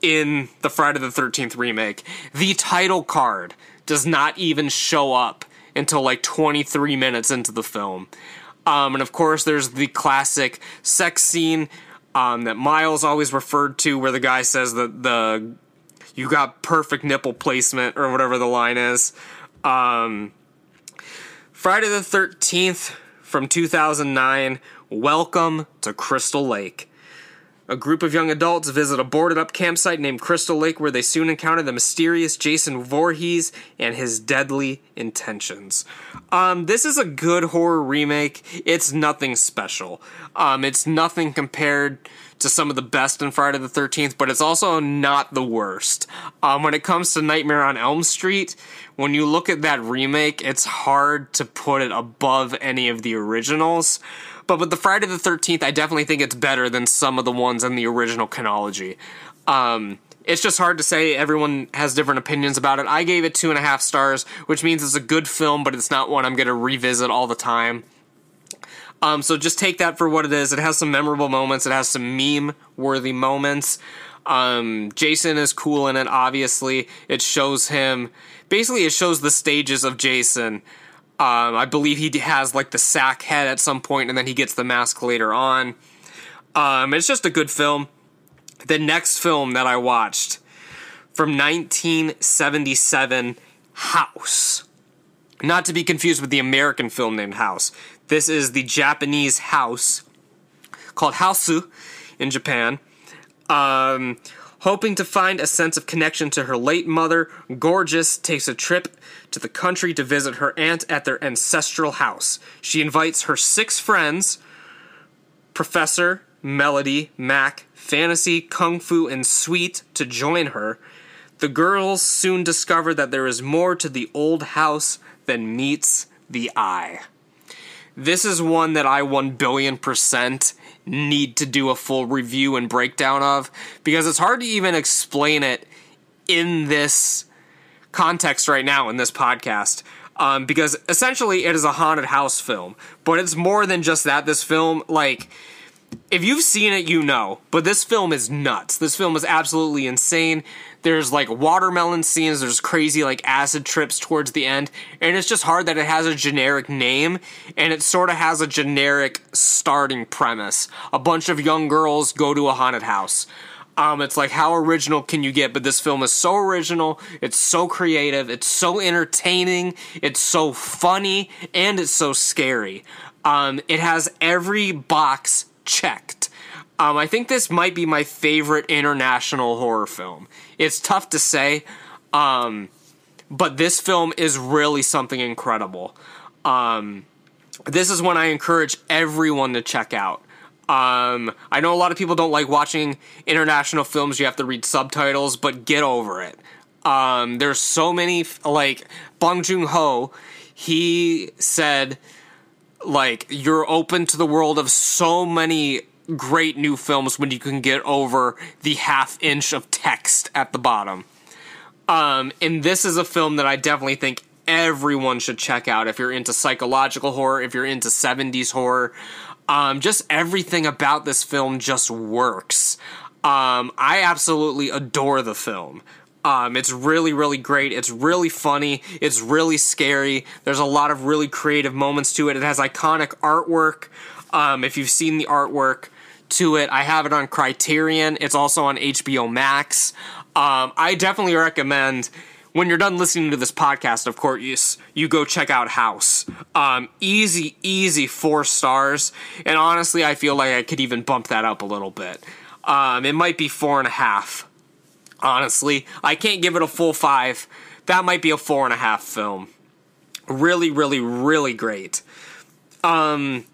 in the Friday the 13th remake. The title card does not even show up until like 23 minutes into the film. Um, and of course, there's the classic sex scene um, that Miles always referred to, where the guy says that the you got perfect nipple placement or whatever the line is. Um, Friday the 13th from 2009. Welcome to Crystal Lake. A group of young adults visit a boarded up campsite named Crystal Lake where they soon encounter the mysterious Jason Voorhees and his deadly intentions. Um, this is a good horror remake. It's nothing special. Um, it's nothing compared to some of the best in Friday the 13th, but it's also not the worst. Um, when it comes to Nightmare on Elm Street, when you look at that remake, it's hard to put it above any of the originals. But with the Friday the Thirteenth, I definitely think it's better than some of the ones in the original chronology. Um, it's just hard to say. Everyone has different opinions about it. I gave it two and a half stars, which means it's a good film, but it's not one I'm going to revisit all the time. Um, so just take that for what it is. It has some memorable moments. It has some meme worthy moments. Um, Jason is cool in it. Obviously, it shows him. Basically, it shows the stages of Jason um, I believe he has like the sack head at some point, and then he gets the mask later on. Um, it's just a good film. The next film that I watched from 1977, House. Not to be confused with the American film named House. This is the Japanese House called Hausu in Japan. Um, hoping to find a sense of connection to her late mother, Gorgeous takes a trip to the country to visit her aunt at their ancestral house. She invites her six friends Professor, Melody, Mac, Fantasy, Kung Fu, and Sweet to join her. The girls soon discover that there is more to the old house than meets the eye. This is one that I 1 billion percent need to do a full review and breakdown of because it's hard to even explain it in this context right now in this podcast. Um, because essentially it is a haunted house film, but it's more than just that. This film, like, if you've seen it, you know. But this film is nuts. This film is absolutely insane. There's like watermelon scenes, there's crazy like acid trips towards the end, and it's just hard that it has a generic name and it sort of has a generic starting premise. A bunch of young girls go to a haunted house. Um, it's like how original can you get? But this film is so original, it's so creative, it's so entertaining, it's so funny, and it's so scary. Um, it has every box checked. Um, I think this might be my favorite international horror film. It's tough to say, um, but this film is really something incredible. Um, this is one I encourage everyone to check out. Um, I know a lot of people don't like watching international films. You have to read subtitles, but get over it. Um, there's so many like Bong Joon Ho. He said like you're open to the world of so many great new films when you can get over the half inch of text at the bottom. Um, and this is a film that I definitely think everyone should check out if you're into psychological horror, if you're into 70s horror. Um, just everything about this film just works. Um, I absolutely adore the film. Um, it's really, really great. It's really funny. It's really scary. There's a lot of really creative moments to it. It has iconic artwork. Um, if you've seen the artwork to it, I have it on Criterion. It's also on HBO Max. Um, I definitely recommend when you're done listening to this podcast, of course, you, you go check out House. Um, easy, easy four stars. And honestly, I feel like I could even bump that up a little bit. Um, it might be four and a half. Honestly, I can't give it a full five. That might be a four and a half film. Really, really, really great. Um,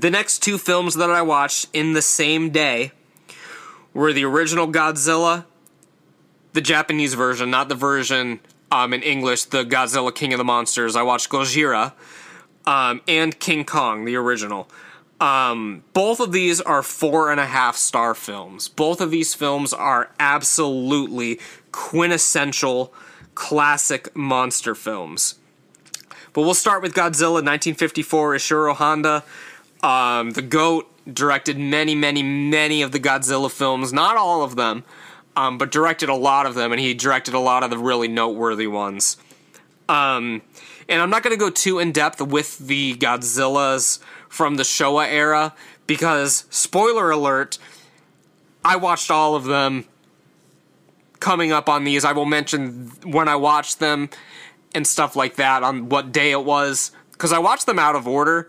the next two films that I watched in the same day were the original Godzilla the Japanese version, not the version um, in English, the Godzilla King of the Monsters. I watched Gojira um, and King Kong, the original. Um, both of these are four and a half star films. Both of these films are absolutely quintessential classic monster films. But we'll start with Godzilla 1954, Ishiro Honda. Um, the GOAT directed many, many, many of the Godzilla films. Not all of them, um, but directed a lot of them, and he directed a lot of the really noteworthy ones. Um, and I'm not going to go too in depth with the Godzillas from the Showa era because, spoiler alert, I watched all of them coming up on these. I will mention when I watched them and stuff like that on what day it was because I watched them out of order.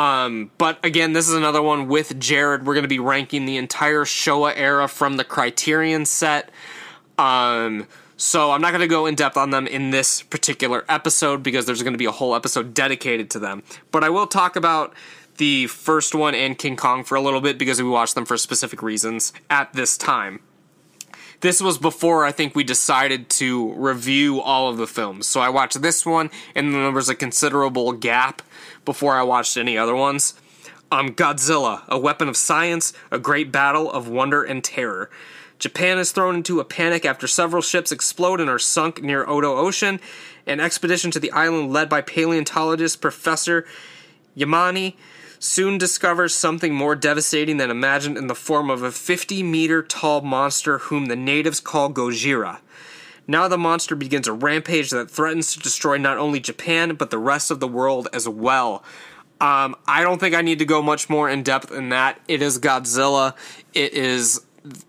Um, but again, this is another one with Jared. We're going to be ranking the entire Showa era from the Criterion set. Um, so I'm not going to go in depth on them in this particular episode because there's going to be a whole episode dedicated to them. But I will talk about the first one and King Kong for a little bit because we watched them for specific reasons at this time. This was before I think we decided to review all of the films. So I watched this one, and then there was a considerable gap before I watched any other ones. Um, Godzilla, a weapon of science, a great battle of wonder and terror. Japan is thrown into a panic after several ships explode and are sunk near Odo Ocean. An expedition to the island led by paleontologist Professor Yamane soon discovers something more devastating than imagined in the form of a 50 meter tall monster whom the natives call Gojira. Now the monster begins a rampage that threatens to destroy not only Japan, but the rest of the world as well. Um, I don't think I need to go much more in depth than that. It is Godzilla. It is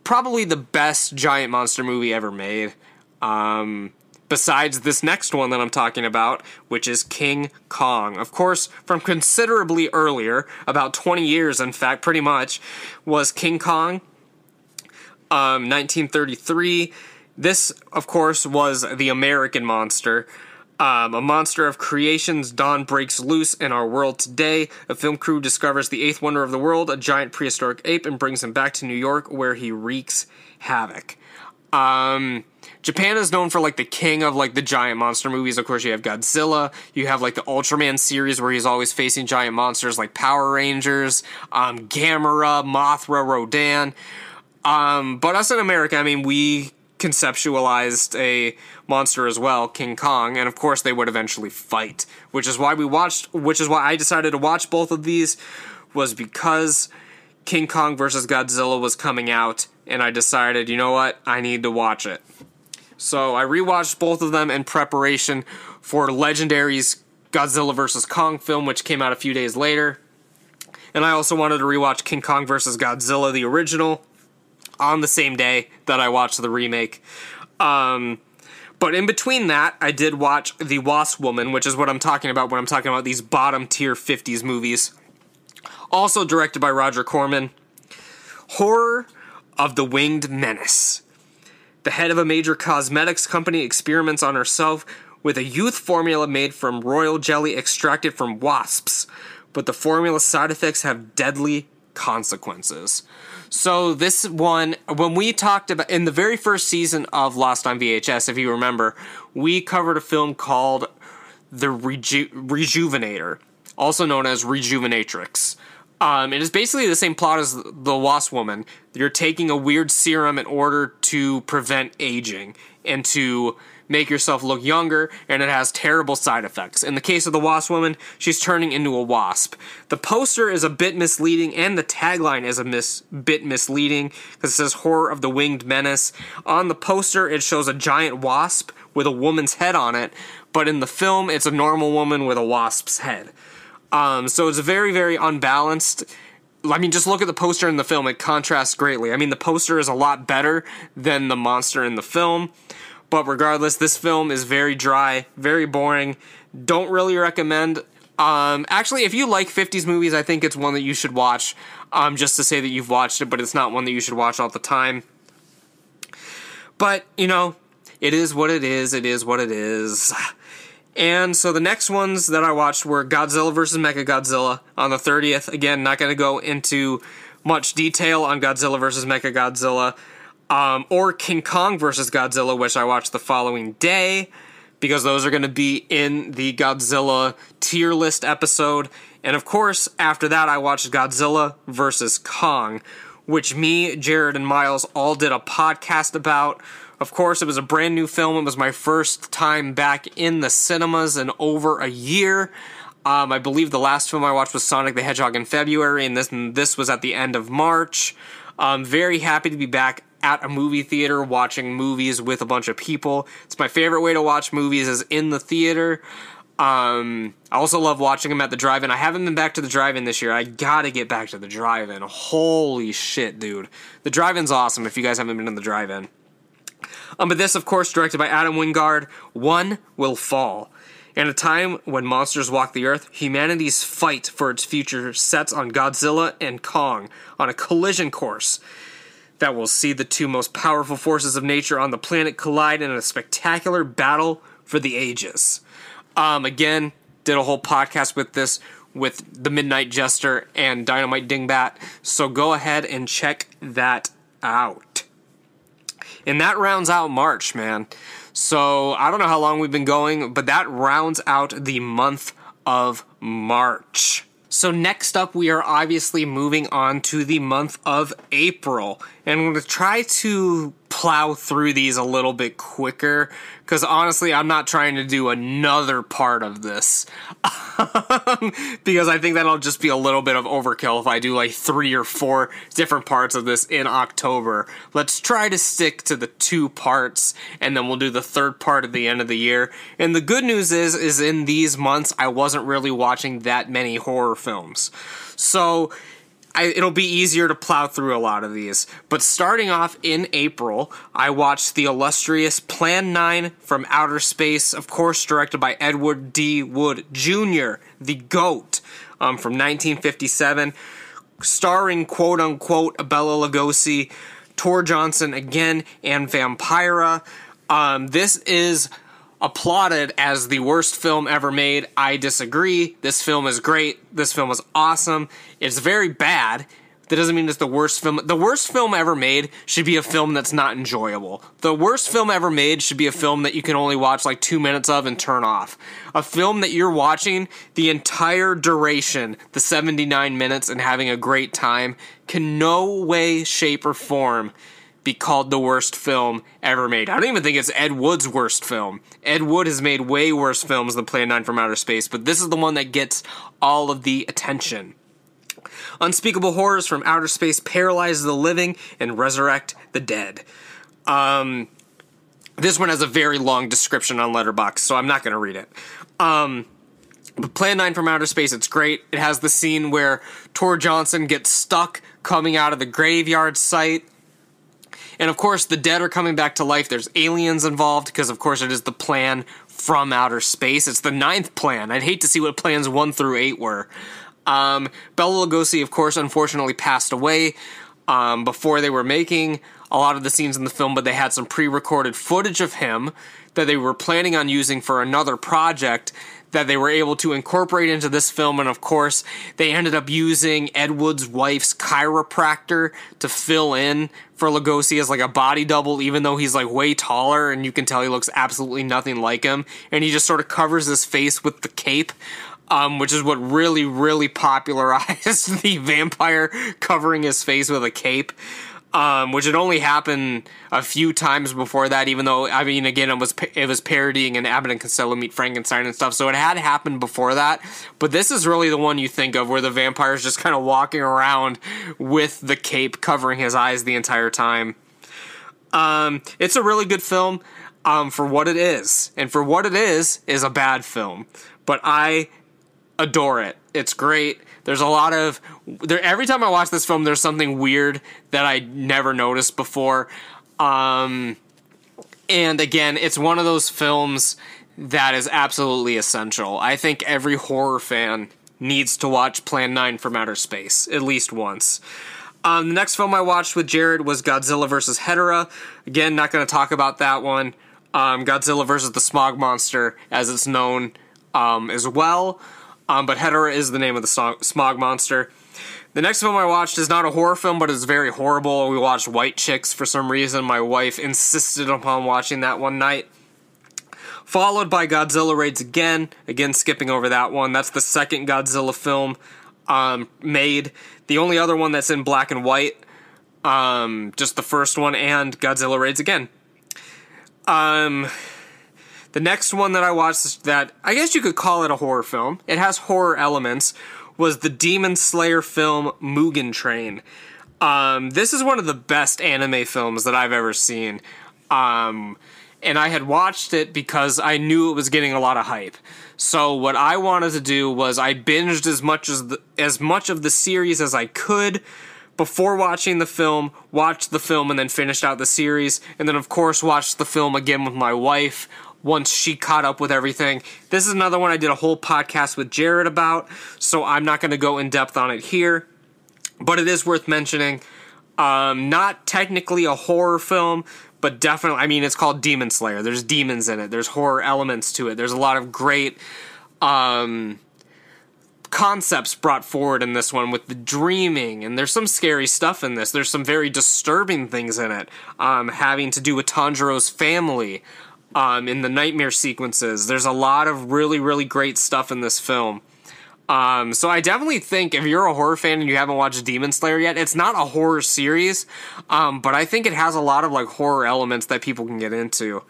probably the best giant monster movie ever made. Um, besides this next one that I'm talking about, which is King Kong. Of course, from considerably earlier, about 20 years, in fact, pretty much, was King Kong, um, 1933. This, of course, was the American monster. Um, a monster of creation's dawn breaks loose in our world today. A film crew discovers the eighth wonder of the world, a giant prehistoric ape, and brings him back to New York, where he wreaks havoc. Um, Japan is known for like the king of like the giant monster movies. Of course, you have Godzilla. You have like the Ultraman series where he's always facing giant monsters like Power Rangers, um, Gamera, Mothra, Rodan. Um, but us in America, I mean, we conceptualized a monster as well, King Kong, and of course they would eventually fight, which is why we watched which is why I decided to watch both of these was because King Kong versus Godzilla was coming out and I decided, you know what? I need to watch it. So I rewatched both of them in preparation for Legendary's Godzilla vs. Kong film, which came out a few days later. And I also wanted to rewatch King Kong vs. Godzilla, the original, on the same day that I watched the remake. Um, but in between that, I did watch The Wasp Woman, which is what I'm talking about when I'm talking about these bottom tier 50s movies. Also directed by Roger Corman. Horror of the Winged Menace. The head of a major cosmetics company experiments on herself with a youth formula made from royal jelly extracted from wasps, but the formula's side effects have deadly consequences. So this one, when we talked about in the very first season of Lost on VHS, if you remember, we covered a film called The Reju- Rejuvenator, also known as Rejuvenatrix. Um, it is basically the same plot as the Wasp Woman. You're taking a weird serum in order to prevent aging and to make yourself look younger, and it has terrible side effects. In the case of the Wasp Woman, she's turning into a wasp. The poster is a bit misleading, and the tagline is a mis- bit misleading because it says Horror of the Winged Menace. On the poster, it shows a giant wasp with a woman's head on it, but in the film, it's a normal woman with a wasp's head. Um, so it's very, very unbalanced. I mean, just look at the poster in the film, it contrasts greatly. I mean, the poster is a lot better than the monster in the film. But regardless, this film is very dry, very boring. Don't really recommend. Um, actually, if you like 50s movies, I think it's one that you should watch. Um, just to say that you've watched it, but it's not one that you should watch all the time. But, you know, it is what it is. It is what it is. And so the next ones that I watched were Godzilla vs. Mechagodzilla on the 30th. Again, not going to go into much detail on Godzilla vs. Mechagodzilla um, or King Kong versus Godzilla, which I watched the following day. because those are going to be in the Godzilla tier list episode. And of course, after that, I watched Godzilla versus Kong, which me, Jared, and Miles all did a podcast about. Of course, it was a brand new film. It was my first time back in the cinemas in over a year. Um, I believe the last film I watched was Sonic the Hedgehog in February, and this and this was at the end of March. I'm very happy to be back at a movie theater watching movies with a bunch of people. It's my favorite way to watch movies is in the theater. Um, I also love watching them at the drive-in. I haven't been back to the drive-in this year. I gotta get back to the drive-in. Holy shit, dude! The drive-in's awesome. If you guys haven't been in the drive-in, um, but this, of course, directed by Adam Wingard. One will fall. In a time when monsters walk the earth, humanity's fight for its future sets on Godzilla and Kong on a collision course that will see the two most powerful forces of nature on the planet collide in a spectacular battle for the ages. Um, again, did a whole podcast with this with the Midnight Jester and Dynamite Dingbat, so go ahead and check that out. And that rounds out March, man. So I don't know how long we've been going, but that rounds out the month of March. So next up, we are obviously moving on to the month of April. And I'm going to try to plow through these a little bit quicker because honestly, I'm not trying to do another part of this *laughs* because I think that'll just be a little bit of overkill if I do like three or four different parts of this in October. Let's try to stick to the two parts and then we'll do the third part at the end of the year. And the good news is, is in these months, I wasn't really watching that many horror films. So, I, it'll be easier to plow through a lot of these. But starting off in April, I watched the illustrious Plan 9 from Outer Space, of course, directed by Edward D. Wood Jr., the GOAT, um, from 1957, starring quote unquote Bela Lugosi, Tor Johnson again, and Vampira. Um, this is applauded as the worst film ever made. I disagree. This film is great. This film is awesome. It's very bad. That doesn't mean it's the worst film. The worst film ever made should be a film that's not enjoyable. The worst film ever made should be a film that you can only watch like two minutes of and turn off. A film that you're watching the entire duration, the 79 minutes, and having a great time, can no way, shape, or form be called the worst film ever made. I don't even think it's Ed Wood's worst film. Ed Wood has made way worse films than Plan 9 from Outer Space, but this is the one that gets all of the attention. Unspeakable Horrors from Outer Space paralyze the living and resurrect the dead. Um, this one has a very long description on Letterboxd, so I'm not going to read it. Um, but Plan 9 from Outer Space, it's great. It has the scene where Tor Johnson gets stuck coming out of the graveyard site and of course, the dead are coming back to life. There's aliens involved because, of course, it is the plan from outer space. It's the ninth plan. I'd hate to see what plans one through eight were. Um, Bela Lugosi, of course, unfortunately passed away um, before they were making a lot of the scenes in the film, but they had some pre recorded footage of him that they were planning on using for another project that they were able to incorporate into this film. And of course, they ended up using Ed Wood's wife's chiropractor to fill in for Lugosi as like a body double, even though he's like way taller and you can tell he looks absolutely nothing like him. And he just sort of covers his face with the cape. Um, which is what really, really popularized *laughs* the vampire covering his face with a cape um, which had only happened a few times before that. Even though I mean, again, it was it was parodying and Abbott and Costello meet Frankenstein and stuff, so it had happened before that. But this is really the one you think of where the vampire is just kind of walking around with the cape covering his eyes the entire time. Um, it's a really good film um, for what it is, and for what it is is a bad film, but I adore it. It's great. There's a lot of there. Every time I watch this film, there's something weird that I never noticed before. Um, and again, it's one of those films that is absolutely essential. I think every horror fan needs to watch Plan 9 from Outer Space at least once. Um, the next film I watched with Jared was Godzilla vs. Hedorah. Again, not going to talk about that one. Um, Godzilla vs. the Smog Monster, as it's known um, as well. Um, but Hedorah is the name of the smog monster. The next film I watched is not a horror film, but it's very horrible. We watched White Chicks for some reason. My wife insisted upon watching that one night. followed by Godzilla Raids Again. Again, skipping over that one. That's the second Godzilla film um, made. The only other one that's in black and white. Um, just the first one and Godzilla Raids Again. Um, the next one that I watched that I guess you could call it a horror film. It has horror elements. Was the Demon Slayer film Mugen Train. Um, this is one of the best anime films that I've ever seen. Um, and I had watched it because I knew it was getting a lot of hype. So what I wanted to do was I binged as much as the, as much of the series as I could before watching the film, watched the film and then finished out the series, and then of course watched the film again with my wife once she caught up with everything. This is another one I did a whole podcast with Jared about, so I'm not going to go in depth on it here, but it is worth mentioning. Um, not technically a horror film, but definitely, I mean, it's called Demon Slayer. There's demons in it. There's horror elements to it. There's a lot of great um, concepts brought forward in this one with the dreaming, and there's some scary stuff in this. There's some very disturbing things in it, um, having to do with Tanjiro's family um, in the nightmare sequences. There's a lot of really, really great stuff in this film. Um, so I definitely think if you're a horror fan and you haven't watched Demon Slayer yet, it's not a horror series, um, but I think it has a lot of like horror elements that people can get into.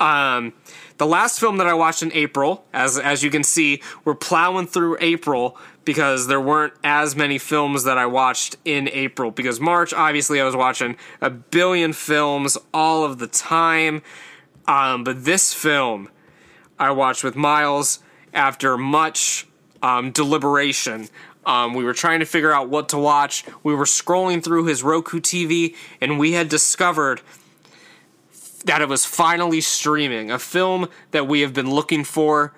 Um, the last film that I watched in April, as as you can see, we're plowing through April because there weren't as many films that I watched in April. Because March, obviously, I was watching a billion films all of the time. Um, but this film I watched with Miles after much um, deliberation. Um, we were trying to figure out what to watch. We were scrolling through his Roku TV, and we had discovered that it was finally streaming. A film that we have been looking for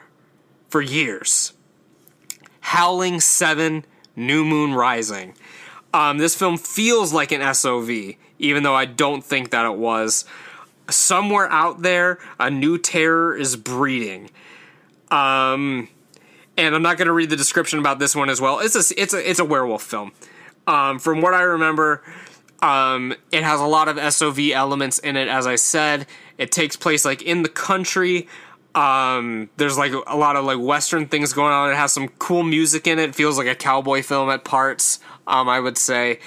for years. Howling 7 New Moon Rising. Um, this film feels like an SOV, even though I don't think that it was somewhere out there, a new terror is breeding. Um, and I'm not going to read the description about this one as well. It's a it's a it's a werewolf film. Um, from what I remember, um, it has a lot of SOV elements in it. As I said, it takes place like in the country. Um, there's like a lot of like Western things going on. It has some cool music in it. it feels like a cowboy film at parts. Um, I would say.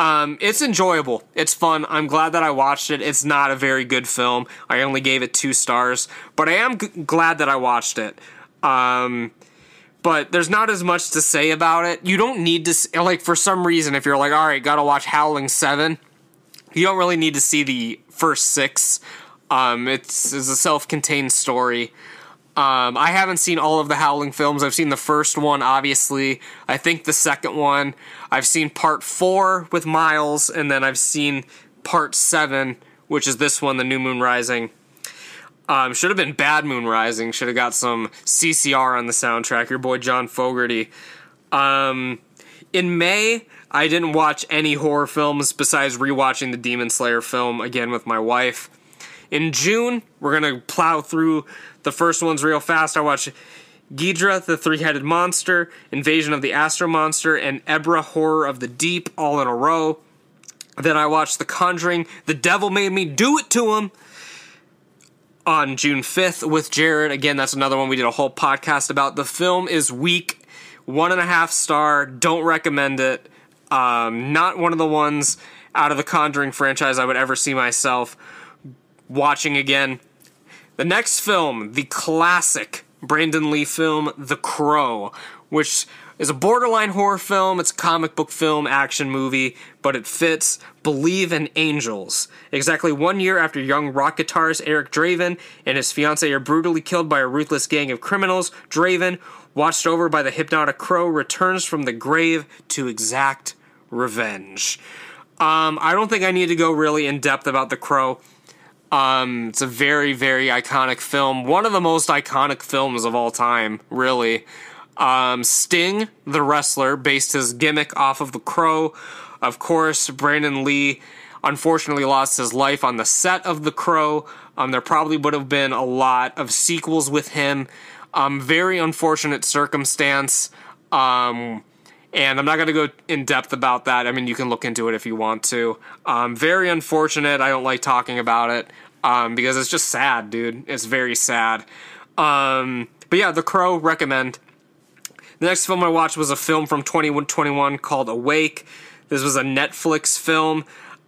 Um, it's enjoyable. It's fun. I'm glad that I watched it. It's not a very good film. I only gave it two stars, but I am g- glad that I watched it. Um, but there's not as much to say about it. You don't need to like for some reason if you're like, all right, gotta watch Howling Seven. You don't really need to see the first six. Um, it's, it's a self-contained story. Um, I haven't seen all of the Howling films. I've seen the first one, obviously. I think the second one. I've seen part four with Miles, and then I've seen part seven, which is this one, The New Moon Rising. Um, should have been Bad Moon Rising. Should have got some CCR on the soundtrack. Your boy John Fogerty. Um, in May, I didn't watch any horror films besides rewatching the Demon Slayer film again with my wife. In June, we're gonna plow through the first one's real fast. I watched Ghidorah, the three headed monster, Invasion of the Astro Monster, and Ebirah Horror of the Deep all in a row. Then I watched The Conjuring, The Devil Made Me Do It to Him on June 5th with Jared. Again, that's another one we did a whole podcast about. The film is weak, one and a half star, don't recommend it. Um, not one of the ones out of the Conjuring franchise I would ever see myself watching again. The next film, the classic Brandon Lee film, The Crow, which is a borderline horror film. It's a comic book film, action movie, but it fits Believe in Angels. Exactly one year after young rock guitarist Eric Draven and his fiancee are brutally killed by a ruthless gang of criminals, Draven, watched over by the hypnotic crow, returns from the grave to exact revenge. Um, I don't think I need to go really in depth about The Crow. Um, it's a very, very iconic film. One of the most iconic films of all time, really. Um, Sting, the wrestler, based his gimmick off of The Crow. Of course, Brandon Lee unfortunately lost his life on the set of The Crow. Um, there probably would have been a lot of sequels with him. Um, very unfortunate circumstance. Um, and I'm not going to go in depth about that. I mean, you can look into it if you want to. Um, very unfortunate. I don't like talking about it. um, because it's just sad, dude. It's very sad. Um, but yeah, The Crow, recommend. The next film I watched was a film from 2021 called Awake. This was a Netflix film.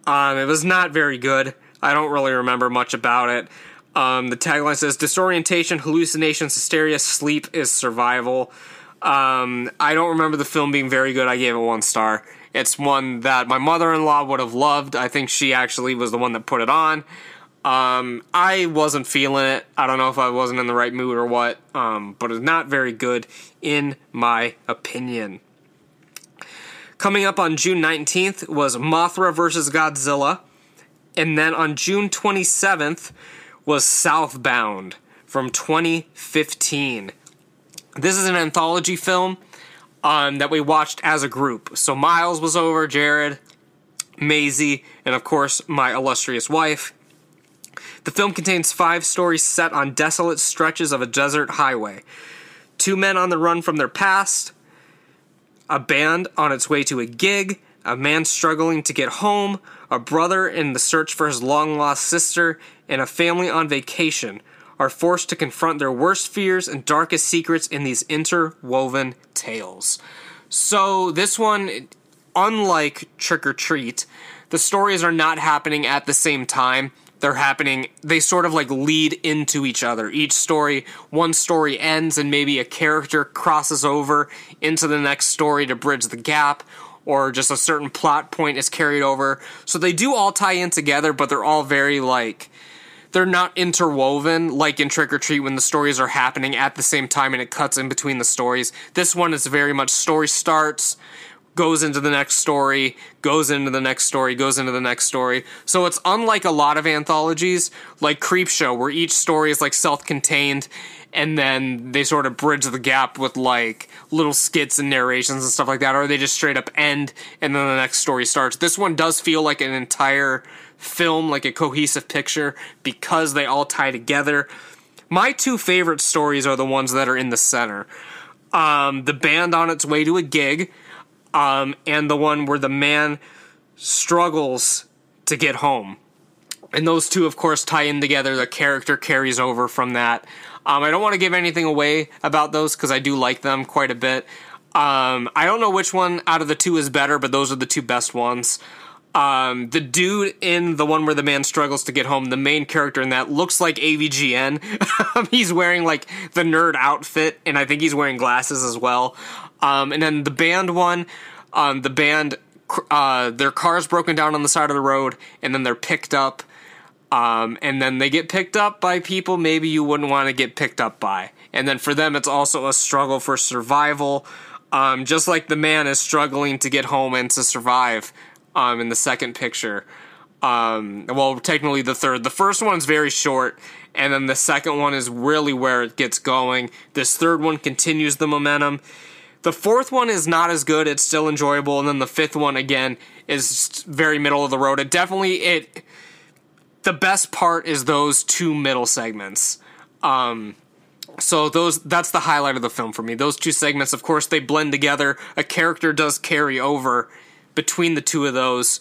Um, it was not very good. I don't really remember much about it. Um, the tagline says disorientation, hallucinations, hysteria, sleep is survival. Um, I don't remember the film being very good. I gave it one star. It's one that my mother in law would have loved. I think she actually was the one that put it on. Um, I wasn't feeling it. I don't know if I wasn't in the right mood or what, um, but it's not very good in my opinion. Coming up on June 19th was Mothra vs. Godzilla. And then on June 27th was Southbound from 2015. This is an anthology film um, that we watched as a group. So Miles was over, Jared, Maisie, and of course my illustrious wife. The film contains five stories set on desolate stretches of a desert highway. Two men on the run from their past, a band on its way to a gig, a man struggling to get home, a brother in the search for his long lost sister, and a family on vacation are forced to confront their worst fears and darkest secrets in these interwoven tales. So, this one, unlike Trick or Treat, the stories are not happening at the same time. They're happening, they sort of like lead into each other. Each story, one story ends, and maybe a character crosses over into the next story to bridge the gap, or just a certain plot point is carried over. So they do all tie in together, but they're all very like they're not interwoven like in Trick or Treat when the stories are happening at the same time and it cuts in between the stories. This one is very much story starts, goes into the next story, goes into the next story, goes into the next story. So it's unlike a lot of anthologies like Creepshow where each story is like self-contained and then they sort of bridge the gap with like little skits and narrations and stuff like that or they just straight up end and then the next story starts. This one does feel like an entire film like a cohesive picture because they all tie together. My two favorite stories are the ones that are in the center. Um, the band on its way to a gig, um, and the one where the man struggles to get home. And those two, of course, tie in together. The character carries over from that. Um, I don't want to give anything away about those because I do like them quite a bit. Um, I don't know which one out of the two is better, but those are the two best ones. Um, the dude in the one where the man struggles to get home, the main character in that looks like AVGN. *laughs* he's wearing like the nerd outfit, and I think he's wearing glasses as well. Um, and then the band one, um, the band, uh, their car's broken down on the side of the road, and then they're picked up. Um, and then they get picked up by people maybe you wouldn't want to get picked up by. And then for them, it's also a struggle for survival. Um, just like the man is struggling to get home and to survive um, in the second picture. Um, well, technically the third. The first one's very short, and then the second one is really where it gets going. This third one continues the momentum. The fourth one is not as good. It's still enjoyable, and then the fifth one again is very middle of the road. It definitely it. The best part is those two middle segments. Um, so those that's the highlight of the film for me. Those two segments, of course, they blend together. A character does carry over between the two of those.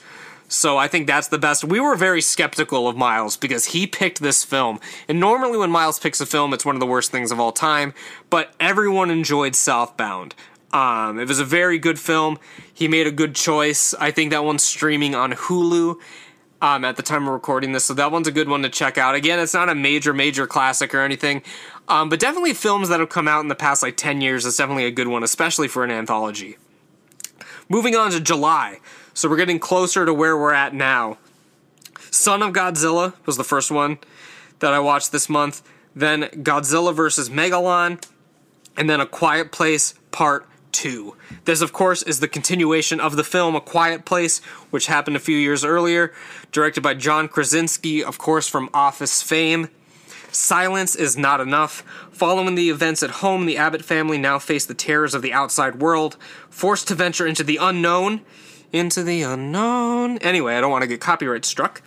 So I think that's the best. We were very skeptical of Miles because he picked this film. And normally when Miles picks a film, it's one of the worst things of all time, but everyone enjoyed Southbound. Um, it was a very good film. He made a good choice. I think that one's streaming on Hulu um, at the time of recording this, so that one's a good one to check out. Again, it's not a major, major classic or anything, um, but definitely films that have come out in the past like 10 years is definitely a good one, especially for an anthology. Moving on to July. So we're getting closer to where we're at now. Son of Godzilla was the first one that I watched this month. Then Godzilla vs. Megalon. And then A Quiet Place Part 2. This, of course, is the continuation of the film A Quiet Place, which happened a few years earlier, directed by John Krasinski, of course, from Office fame. Silence is not enough. Following the events at home, the Abbott family now face the terrors of the outside world, forced to venture into the unknown. Into the unknown. Anyway, I don't want to get copyright struck.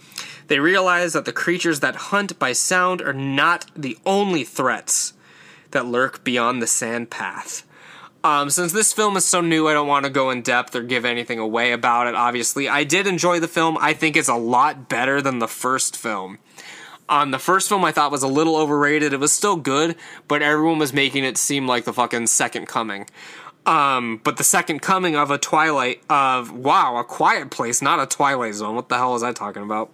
They realize that the creatures that hunt by sound are not the only threats that lurk beyond the sand path. Um, since this film is so new, I don't want to go in depth or give anything away about it, obviously. I did enjoy the film. I think it's a lot better than the first film. Um, the first film I thought was a little overrated. It was still good, but everyone was making it seem like the fucking second coming. Um, but the second coming of a Twilight of wow, a Quiet Place, not a Twilight Zone. What the hell was I talking about?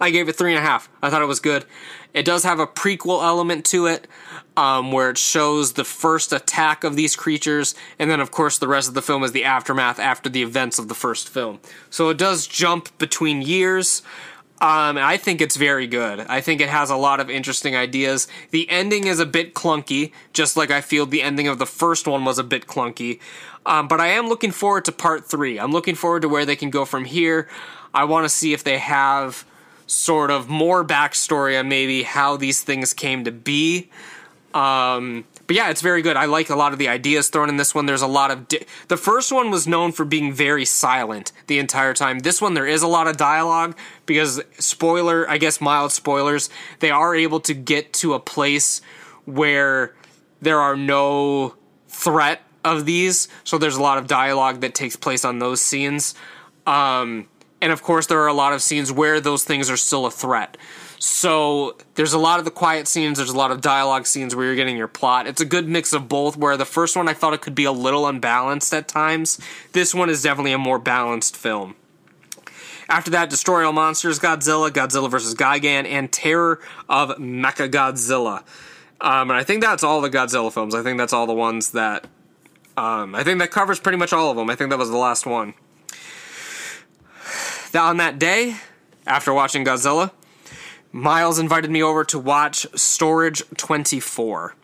I gave it three and a half. I thought it was good. It does have a prequel element to it, um, where it shows the first attack of these creatures, and then of course the rest of the film is the aftermath after the events of the first film. So it does jump between years. Um, I think it's very good. I think it has a lot of interesting ideas. The ending is a bit clunky, just like I feel the ending of the first one was a bit clunky. Um, but I am looking forward to part three. I'm looking forward to where they can go from here. I want to see if they have sort of more backstory on maybe how these things came to be. Um, but yeah, it's very good. I like a lot of the ideas thrown in this one. There's a lot of di- the first one was known for being very silent the entire time. This one there is a lot of dialogue because spoiler, I guess mild spoilers, they are able to get to a place where there are no threat of these. So there's a lot of dialogue that takes place on those scenes. Um, and of course, there are a lot of scenes where those things are still a threat. So there's a lot of the quiet scenes, there's a lot of dialogue scenes where you're getting your plot. It's a good mix of both, where the first one I thought it could be a little unbalanced at times. This one is definitely a more balanced film. After that, Destroy All Monsters, Godzilla, Godzilla vs. Gigan, and Terror of Mecha Godzilla. Um, and I think that's all the Godzilla films. I think that's all the ones that. Um, I think that covers pretty much all of them. I think that was the last one. *sighs* That on that day, after watching Godzilla, Miles invited me over to watch Storage 24.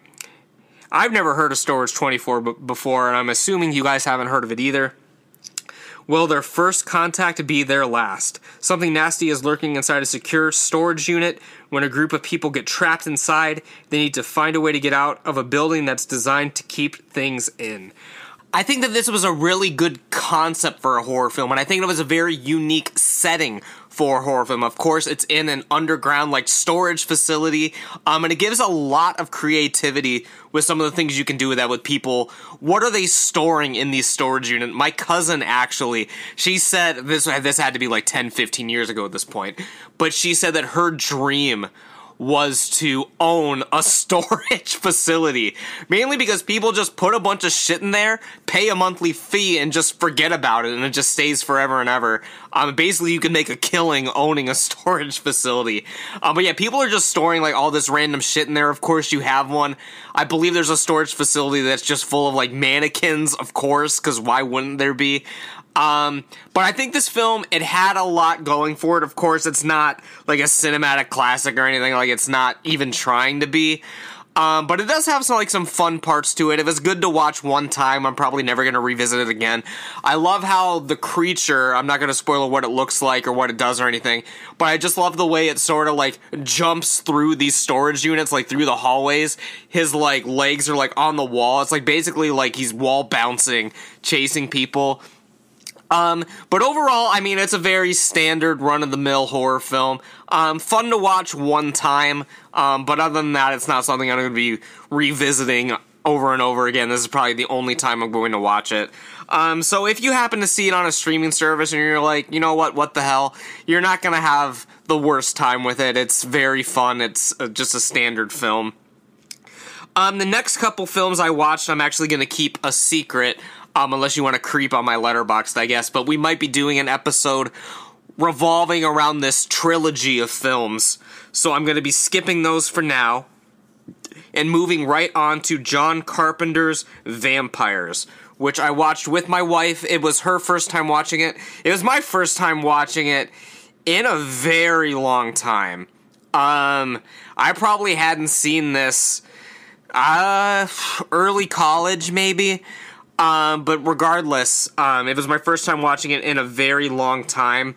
I've never heard of Storage 24 b- before, and I'm assuming you guys haven't heard of it either. Will their first contact be their last? Something nasty is lurking inside a secure storage unit. When a group of people get trapped inside, they need to find a way to get out of a building that's designed to keep things in. I think that this was a really good concept for a horror film, and I think it was a very unique setting for a horror film. Of course, it's in an underground like storage facility, um, and it gives a lot of creativity with some of the things you can do with that with people. What are they storing in these storage units? My cousin actually, she said this this had to be like 10, 15 years ago at this point, but she said that her dream was to own a storage *laughs* facility. Mainly because people just put a bunch of shit in there, pay a monthly fee, and just forget about it, and it just stays forever and ever. Um, basically, you can make a killing owning a *laughs* storage facility. Um, but yeah, people are just storing like all this random shit in there. Of course, you have one. I believe there's a storage facility that's just full of like mannequins, of course, because why wouldn't there be? Um, but I think this film it had a lot going for it. Of course, it's not like a cinematic classic or anything. Like it's not even trying to be. Um, but it does have some like some fun parts to it. It was good to watch one time. I'm probably never gonna revisit it again. I love how the creature. I'm not gonna spoil what it looks like or what it does or anything, but I just love the way it sort of like jumps through these storage units, like through the hallways. His like legs are like on the wall. It's like basically like he's wall bouncing, chasing people. Um, but overall, I mean, it's a very standard run of the mill horror film. Um, fun to watch one time, um, but other than that, it's not something I'm going to be revisiting over and over again. This is probably the only time I'm going to watch it. Um, so if you happen to see it on a streaming service and you're like, you know what, what the hell, you're not going to have the worst time with it. It's very fun. It's uh, just a standard film. Um, the next couple films I watched, I'm actually going to keep a secret um, unless you want to creep on my Letterboxd, I guess. But we might be doing an episode revolving around this trilogy of films. So I'm going to be skipping those for now and moving right on to John Carpenter's Vampires, which I watched with my wife. It was her first time watching it. It was my first time watching it in a very long time. Um, I probably hadn't seen this uh early college maybe um, but regardless, um, it was my first time watching it in a very long time.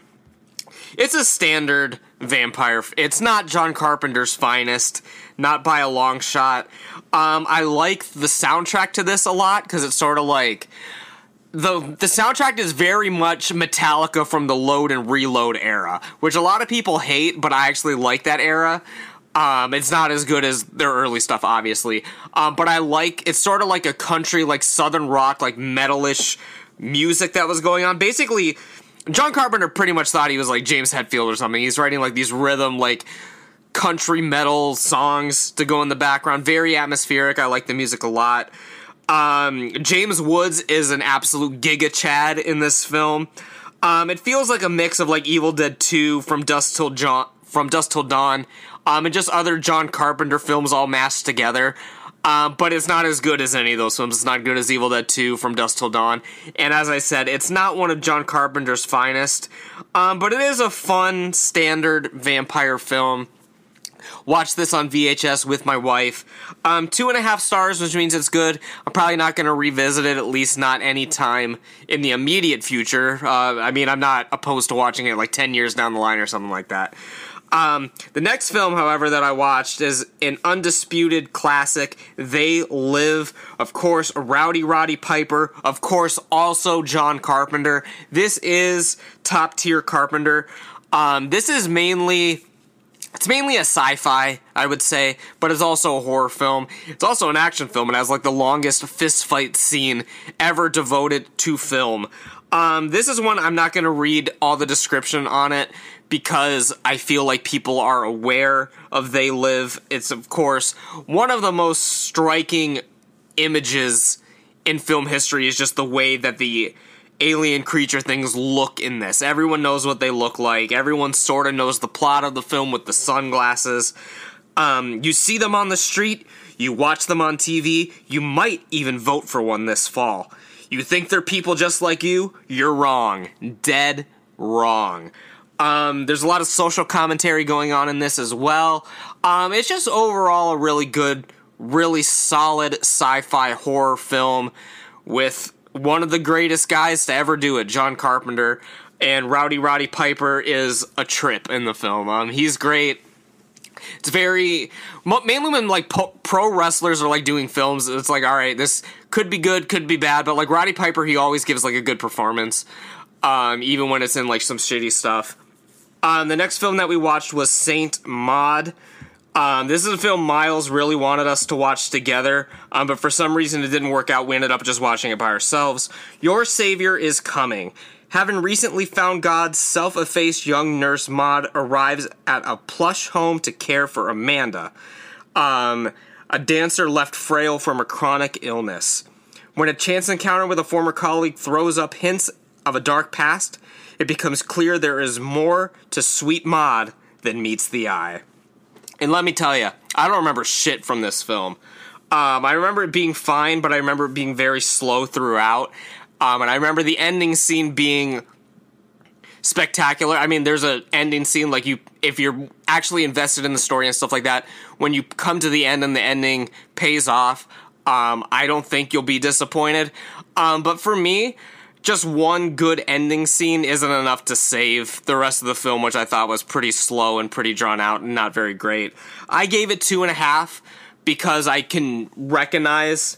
It's a standard vampire. It's not John Carpenter's finest, not by a long shot. Um, I like the soundtrack to this a lot because it's sort of like the the soundtrack is very much Metallica from the Load and Reload era, which a lot of people hate, but I actually like that era. Um, it's not as good as their early stuff, obviously. Um, but I like it's sort of like a country, like southern rock, like metalish music that was going on. Basically, John Carpenter pretty much thought he was like James Hetfield or something. He's writing like these rhythm, like country metal songs to go in the background. Very atmospheric. I like the music a lot. Um, James Woods is an absolute giga chad in this film. Um, it feels like a mix of like Evil Dead 2 from Dusk Till John from Dusk Till Dawn, um, and just other John Carpenter films all mashed together. Um, but it's not as good as any of those films. It's not good as Evil Dead 2 from Dusk Till Dawn. And as I said, it's not one of John Carpenter's finest. Um, but it is a fun, standard vampire film. Watch this on VHS with my wife. Um, two and a half stars, which means it's good. I'm probably not going to revisit it, at least not anytime in the immediate future. Uh, I mean, I'm not opposed to watching it like 10 years down the line or something like that. Um, the next film, however, that I watched is an undisputed classic. They Live, of course, Rowdy Roddy Piper, of course, also John Carpenter. This is top tier Carpenter. Um, this is mainly. It's mainly a sci-fi, I would say, but it's also a horror film. It's also an action film. It has like the longest fist fight scene ever devoted to film. Um, this is one I'm not going to read all the description on it because I feel like people are aware of They Live. It's, of course, one of the most striking images in film history is just the way that the alien creature things look in this. Everyone knows what they look like. Everyone sort of knows the plot of the film with the sunglasses. Um, you see them on the street, you watch them on TV, you might even vote for one this fall. You think they're people just like you? You're wrong. Dead wrong. Um, there's a lot of social commentary going on in this as well. Um, it's just overall a really good, really solid sci fi horror film with one of the greatest guys to ever do it, John Carpenter. And Rowdy Roddy Piper is a trip in the film. Um, he's great. It's very mainly when like pro wrestlers are like doing films. It's like, all right, this could be good, could be bad, but like Roddy Piper, he always gives like a good performance, um, even when it's in like some shitty stuff. Um, the next film that we watched was Saint Maud. Um, this is a film Miles really wanted us to watch together, um, but for some reason it didn't work out. We ended up just watching it by ourselves. Your Savior is coming. Having recently found God, self effaced young nurse Maud arrives at a plush home to care for Amanda, um, a dancer left frail from a chronic illness. When a chance encounter with a former colleague throws up hints of a dark past, it becomes clear there is more to Sweet Maud than meets the eye. And let me tell you, I don't remember shit from this film. Um, I remember it being fine, but I remember it being very slow throughout. Um, and I remember the ending scene being spectacular. I mean, there's an ending scene like you if you're actually invested in the story and stuff like that. When you come to the end and the ending pays off, um, I don't think you'll be disappointed. Um, but for me, just one good ending scene isn't enough to save the rest of the film, which I thought was pretty slow and pretty drawn out and not very great. I gave it two and a half because I can recognize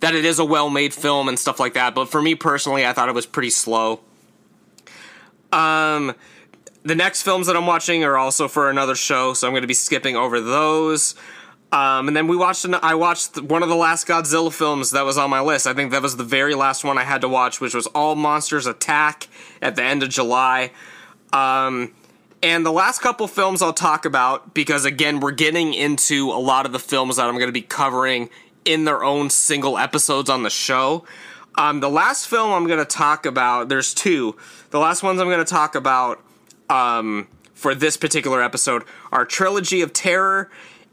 that it is a well made film and stuff like that. But for me personally, I thought it was pretty slow. Um, the next films that I'm watching are also for another show, so I'm going to be skipping over those. Um, and then we watched. An, I watched one of the last Godzilla films that was on my list. I think that was the very last one I had to watch, which was All Monsters Attack at the end of July. Um, and the last couple films I'll talk about because again we're getting into a lot of the films that I'm going to be covering in their own single episodes on the show. Um, the last film I'm going to talk about, there's two. The last ones I'm going to talk about um, for this particular episode are Trilogy of Terror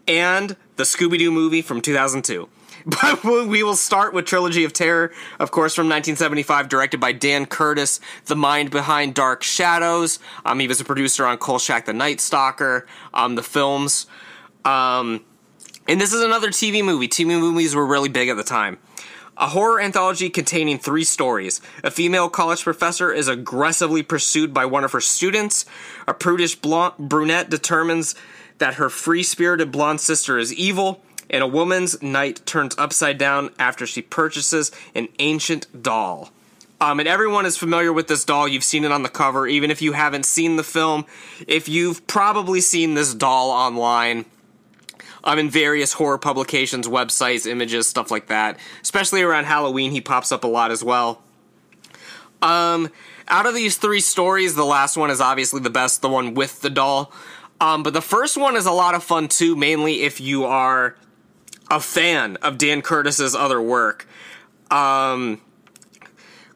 and the Scooby Doo movie from 2002. *laughs* But we will start with Trilogy of Terror, of course, from 1975, directed by Dan Curtis, the mind behind Dark Shadows. Um, he was a producer on Kolchak the Night Stalker, um, the films. Um, and this is another TV movie. TV movies were really big at the time. A horror anthology containing three stories. A female college professor is aggressively pursued by one of her students. A prudish blonde, brunette determines that her free spirited blonde sister is evil, and a woman's night turns upside down after she purchases an ancient doll. Um, and everyone is familiar with this doll. You've seen it on the cover, even if you haven't seen the film. If you've probably seen this doll online, um, in various horror publications, websites, images, stuff like that. Especially around Halloween, he pops up a lot as well. Um, out of these three stories, the last one is obviously the best, the one with the doll. Um, but the first one is a lot of fun too, mainly if you are a fan of Dan Curtis's other work. Um,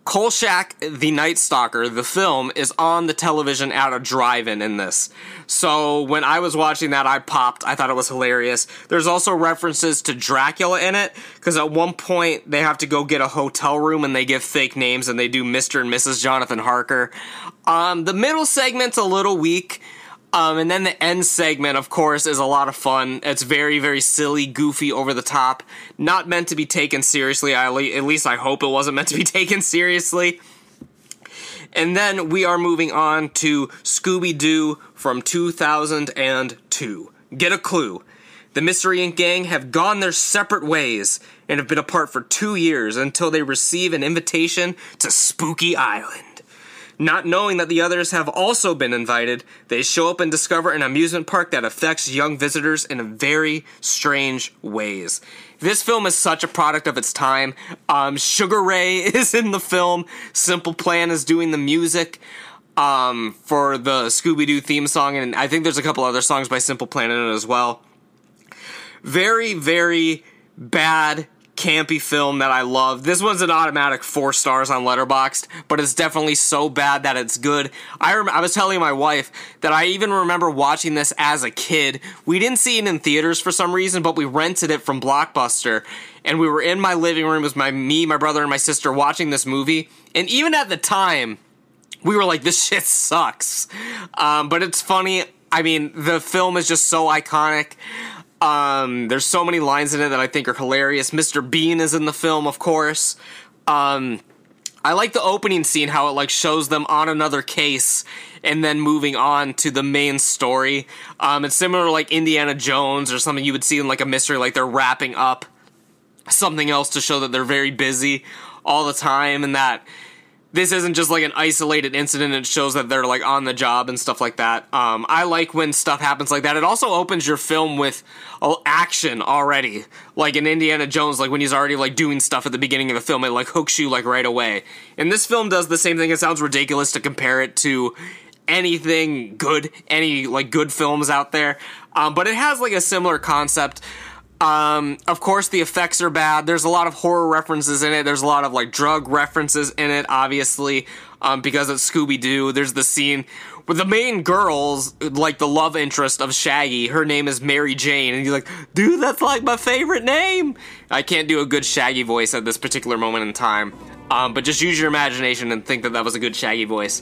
Kolchak, the Night Stalker, the film, is on the television at a drive-in in this. So when I was watching that, I popped. I thought it was hilarious. There's also references to Dracula in it, because at one point they have to go get a hotel room and they give fake names and they do Mr. and Mrs. Jonathan Harker. Um, the middle segment's a little weak. Um, and then the end segment, of course, is a lot of fun. It's very, very silly, goofy, over the top. Not meant to be taken seriously. I, at least I hope it wasn't meant to be *laughs* taken seriously. And then we are moving on to Scooby Doo from 2002. Get a clue. The Mystery Inc. gang have gone their separate ways and have been apart for two years until they receive an invitation to Spooky Island. Not knowing that the others have also been invited, they show up and discover an amusement park that affects young visitors in very strange ways. This film is such a product of its time. Um, Sugar Ray *laughs* is in the film. Simple Plan is doing the music um, for the Scooby Doo theme song, and I think there's a couple other songs by Simple Plan in it as well. Very, very bad campy film that I love. This one's an automatic four stars on Letterboxd, but it's definitely so bad that it's good. I rem- I was telling my wife that I even remember watching this as a kid. We didn't see it in theaters for some reason, but we rented it from Blockbuster, and we were in my living room with my me, my brother, and my sister watching this movie. And even at the time, we were like, "This shit sucks," um, but it's funny. I mean, the film is just so iconic. Um, there's so many lines in it that I think are hilarious. Mr. Bean is in the film, of course. Um, I like the opening scene, how it like shows them on another case and then moving on to the main story. Um, it's similar to like Indiana Jones or something you would see in like a mystery, like they're wrapping up something else to show that they're very busy all the time and that this isn't just like an isolated incident. It shows that they're like on the job and stuff like that. Um, I like when stuff happens like that. It also opens your film with uh, action already, like in Indiana Jones. Like when he's already like doing stuff at the beginning of the film, it like hooks you like right away. And this film does the same thing. It sounds ridiculous to compare it to anything good, any like good films out there, um, but it has like a similar concept. Um, of course, the effects are bad. There's a lot of horror references in it. There's a lot of like drug references in it, obviously, um, because it's Scooby Doo. There's the scene with the main girls, like the love interest of Shaggy. Her name is Mary Jane, and you're like, dude, that's like my favorite name. I can't do a good Shaggy voice at this particular moment in time. Um, but just use your imagination and think that that was a good Shaggy voice.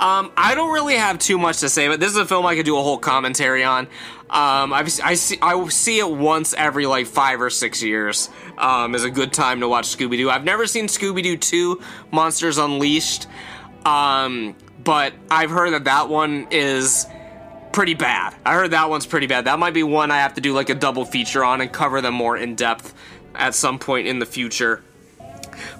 Um, I don't really have too much to say, but this is a film I could do a whole commentary on. Um, I've, I see I see it once every like five or six years. Um, is a good time to watch Scooby Doo. I've never seen Scooby Doo Two: Monsters Unleashed, um, but I've heard that that one is pretty bad. I heard that one's pretty bad. That might be one I have to do like a double feature on and cover them more in depth at some point in the future.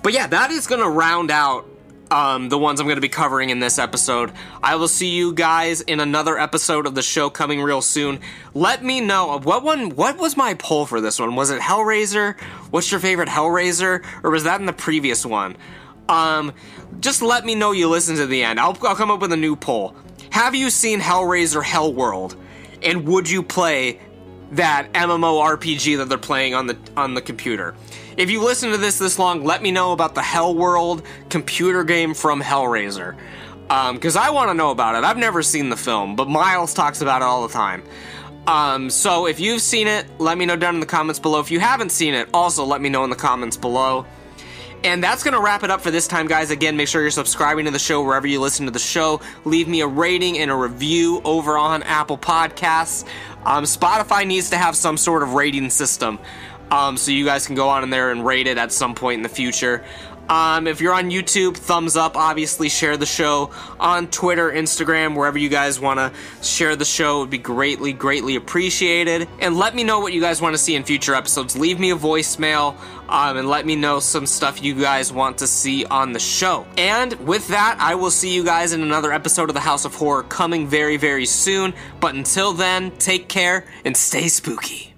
But yeah, that is going to round out um, the ones I'm going to be covering in this episode. I will see you guys in another episode of the show coming real soon. Let me know what one. What was my poll for this one? Was it Hellraiser? What's your favorite Hellraiser, or was that in the previous one? Um, just let me know you listen to the end. I'll, I'll come up with a new poll. Have you seen Hellraiser Hellworld? And would you play that MMORPG that they're playing on the on the computer? If you listen to this this long, let me know about the Hellworld computer game from Hellraiser. Because um, I want to know about it. I've never seen the film, but Miles talks about it all the time. Um, so if you've seen it, let me know down in the comments below. If you haven't seen it, also let me know in the comments below. And that's going to wrap it up for this time, guys. Again, make sure you're subscribing to the show wherever you listen to the show. Leave me a rating and a review over on Apple Podcasts. Um, Spotify needs to have some sort of rating system. Um, so you guys can go on in there and rate it at some point in the future. Um, if you're on YouTube, thumbs up. Obviously, share the show on Twitter, Instagram, wherever you guys want to share the show. It would be greatly, greatly appreciated. And let me know what you guys want to see in future episodes. Leave me a voicemail um, and let me know some stuff you guys want to see on the show. And with that, I will see you guys in another episode of the House of Horror coming very, very soon. But until then, take care and stay spooky.